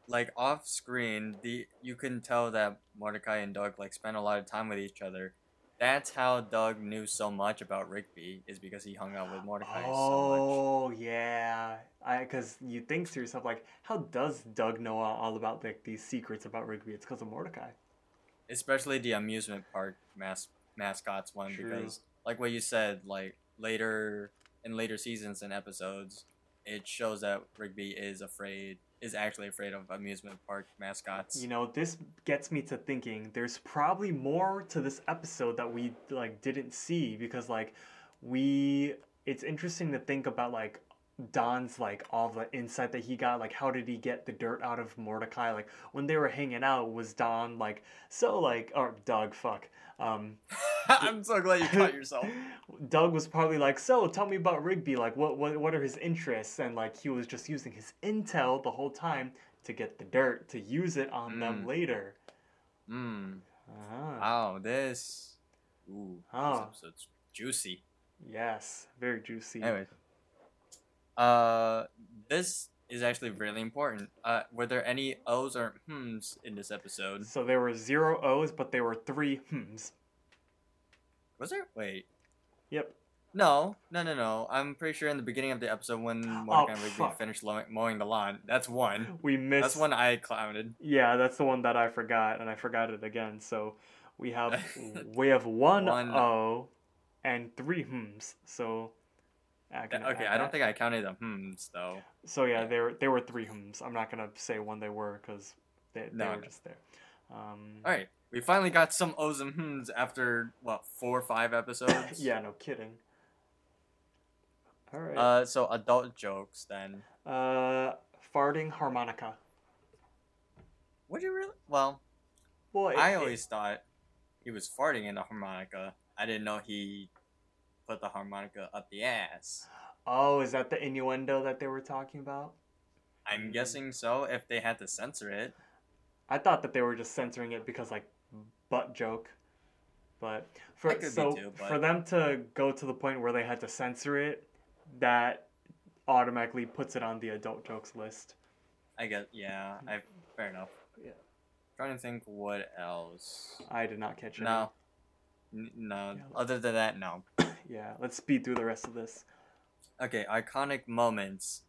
like off screen, the you can tell that Mordecai and Doug like spent a lot of time with each other. That's how Doug knew so much about Rigby is because he hung out with Mordecai so much.
Oh yeah, I because you think to yourself like, how does Doug know all, all about like these secrets about Rigby? It's because of Mordecai.
especially the amusement park mas- mascots one
True.
because like what you said like later in later seasons and episodes it shows that rigby is afraid is actually afraid of amusement park mascots.
You know, this gets me to thinking there's probably more to this episode that we like didn't see because like we it's interesting to think about like Don's like all the insight that he got like how did he get the dirt out of Mordecai like when they were hanging out was Don like so like or Doug fuck um
i'm so glad you caught yourself
Doug was probably like, "So, tell me about Rigby. Like, what what what are his interests?" And like, he was just using his intel the whole time to get the dirt to use it on them
Mm.
later.
mm.
Ah,
wow this ooh
Oh.
this episode's juicy
yes, very juicy.
Anyways, uh, this is actually really important. Uh, were there any O's or hmms in this episode?
So there were zero O's, but there were three hmms.
Was there? Wait,
Yep.
no, no, no, no. I'm pretty sure in the beginning of the episode when Mordecai and Rigby finished lo- mowing the lawn, that's one.
We missed.
That's one I clouded.
Yeah, that's the one that I forgot, and I forgot it again. So we have we have one,
One-
O and three hmms. So.
Okay, I don't
that.
think I counted the hmms though.
So yeah, there were there were three hymns. I'm not gonna say when they were because they, they
No,
were just there. Um,
All right, we finally got some O's and hmms after what four or five episodes.
yeah, no kidding. All right.
Uh, so adult jokes then.
Uh, farting harmonica.
Would you really? Well,
Well, it-
I
it-
always thought he was farting in the harmonica. I didn't know he put the harmonica up the ass.
Oh, is that the innuendo that they were talking about?
I'm guessing so. If they had to censor it,
I thought that they were just censoring it because like butt joke. But for
That could be
so
too,
for them to go to the point where they had to censor it, that automatically puts it on the adult jokes list.
I guess. Yeah, I fair enough.
Yeah.
Trying to think what else.
I did not catch it.
No. N- No.
Yeah.
Other than that, no.
Yeah, let's speed through the rest of this.
Okay, iconic moments.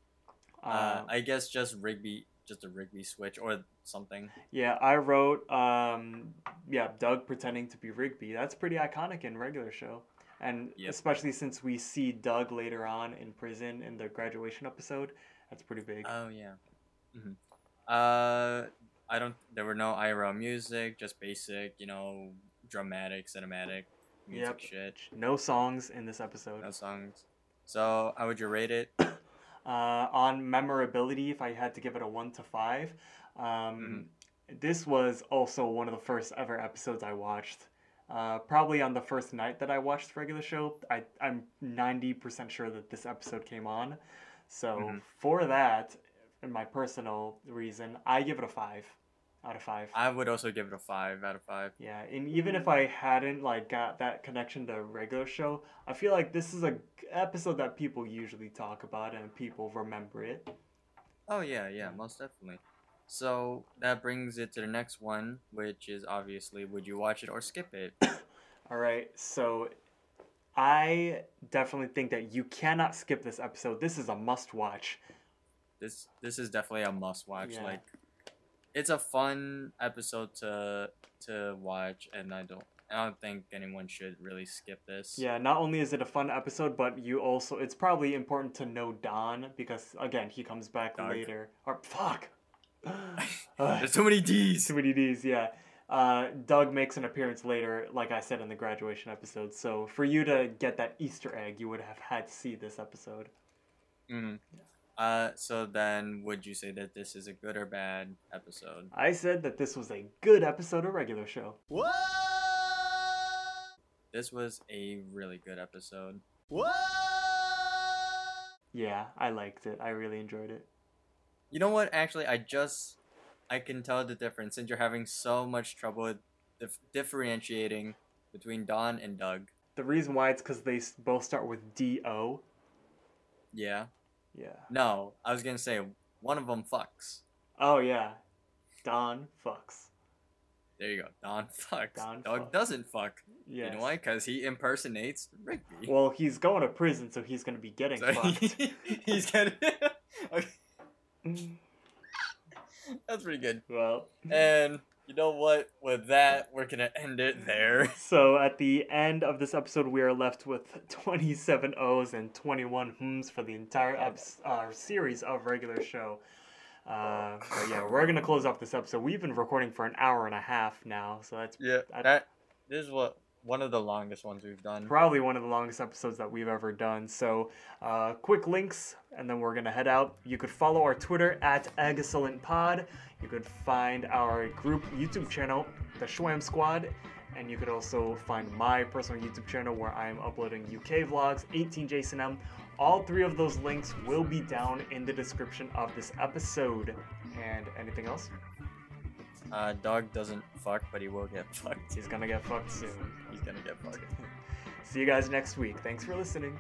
Uh,
Uh,
I guess just Rigby, just a Rigby switch or something.
yeah, I wrote um yeah, Doug pretending to be Rigby. That's pretty iconic in regular show. And
Yep.
especially since we see Doug later on in prison in the graduation episode, that's pretty big.
Oh yeah. hmm Uh, I don't. There were no IRL music, just basic, you know, dramatic, cinematic music
Yep.
shit.
no songs in this episode.
No songs. So how would you rate it?
Uh, on memorability, if I had to give it a one to five, um, this was also one of the first ever episodes I watched. Uh, probably on the first night that I watched the regular show, I, I'm 90% sure that this episode came on. So
Mhm.
for that, and my personal reason, I give it a five out of five.
I would also give it a five out of five.
Yeah, and even if I hadn't like got that connection to a regular show, I feel like this is a episode that people usually talk about and people remember it.
Oh yeah, yeah, most definitely. So that brings it to the next one, which is obviously would you watch it or skip it?
All right, so I definitely think that you cannot skip this episode. This is a must watch.
this this is definitely a must watch.
Yeah.
Like it's a fun episode to to watch and I don't I don't think anyone should really skip this.
Yeah, not only is it a fun episode, but you also it's probably important to know Don because again he comes back
Doug.
later. Or fuck. Ugh.
There's too many D's.
Too many D's, yeah. Uh, Doug makes an appearance later, like I said in the graduation episode. So for you to get that Easter egg, you would have had to see this episode.
Mm. Uh, so then, would you say that this is a good or bad episode?
I said that this was a good episode of regular show.
What?
This was a really good episode.
What?
Yeah, I liked it. I really enjoyed it.
You know what? Actually, I just I can tell the difference since you're having so much trouble dif- differentiating between Don and Doug.
The reason why it's because they both start with D O.
Yeah.
Yeah.
No, I was gonna say one of them fucks.
Oh yeah, Don fucks.
There you go. Don fucks.
Don fucks.
doesn't fuck.
Yes.
You know why? Because he impersonates Rigby.
Well, he's going to prison, so he's gonna be getting
So
fucked.
he- he's getting. okay. That's pretty good.
well,
And you know what? With that, we're gonna end it there.
so at the end of this episode, we are left with 27 O's and 21 hms for the entire eps- uh, series of regular show. Uh, but yeah, we're gonna close off this episode. We've been recording for an hour and a half now, so that's
Yeah. That this is what one of the longest ones we've done.
probably one of the longest episodes that we've ever done. So, uh, quick links, and then we're gonna head out. You could follow our Twitter at EggscellentPod. You could find our group YouTube channel, the Shwwam Squad, and you could also find my personal YouTube channel where I'm uploading UK vlogs, 18JasonM. All three of those links will be down in the description of this episode. And anything else?
Uh, dog doesn't fuck, but he will get fucked.
He's gonna get fucked soon.
He's gonna get fucked.
See you guys next week. Thanks for listening.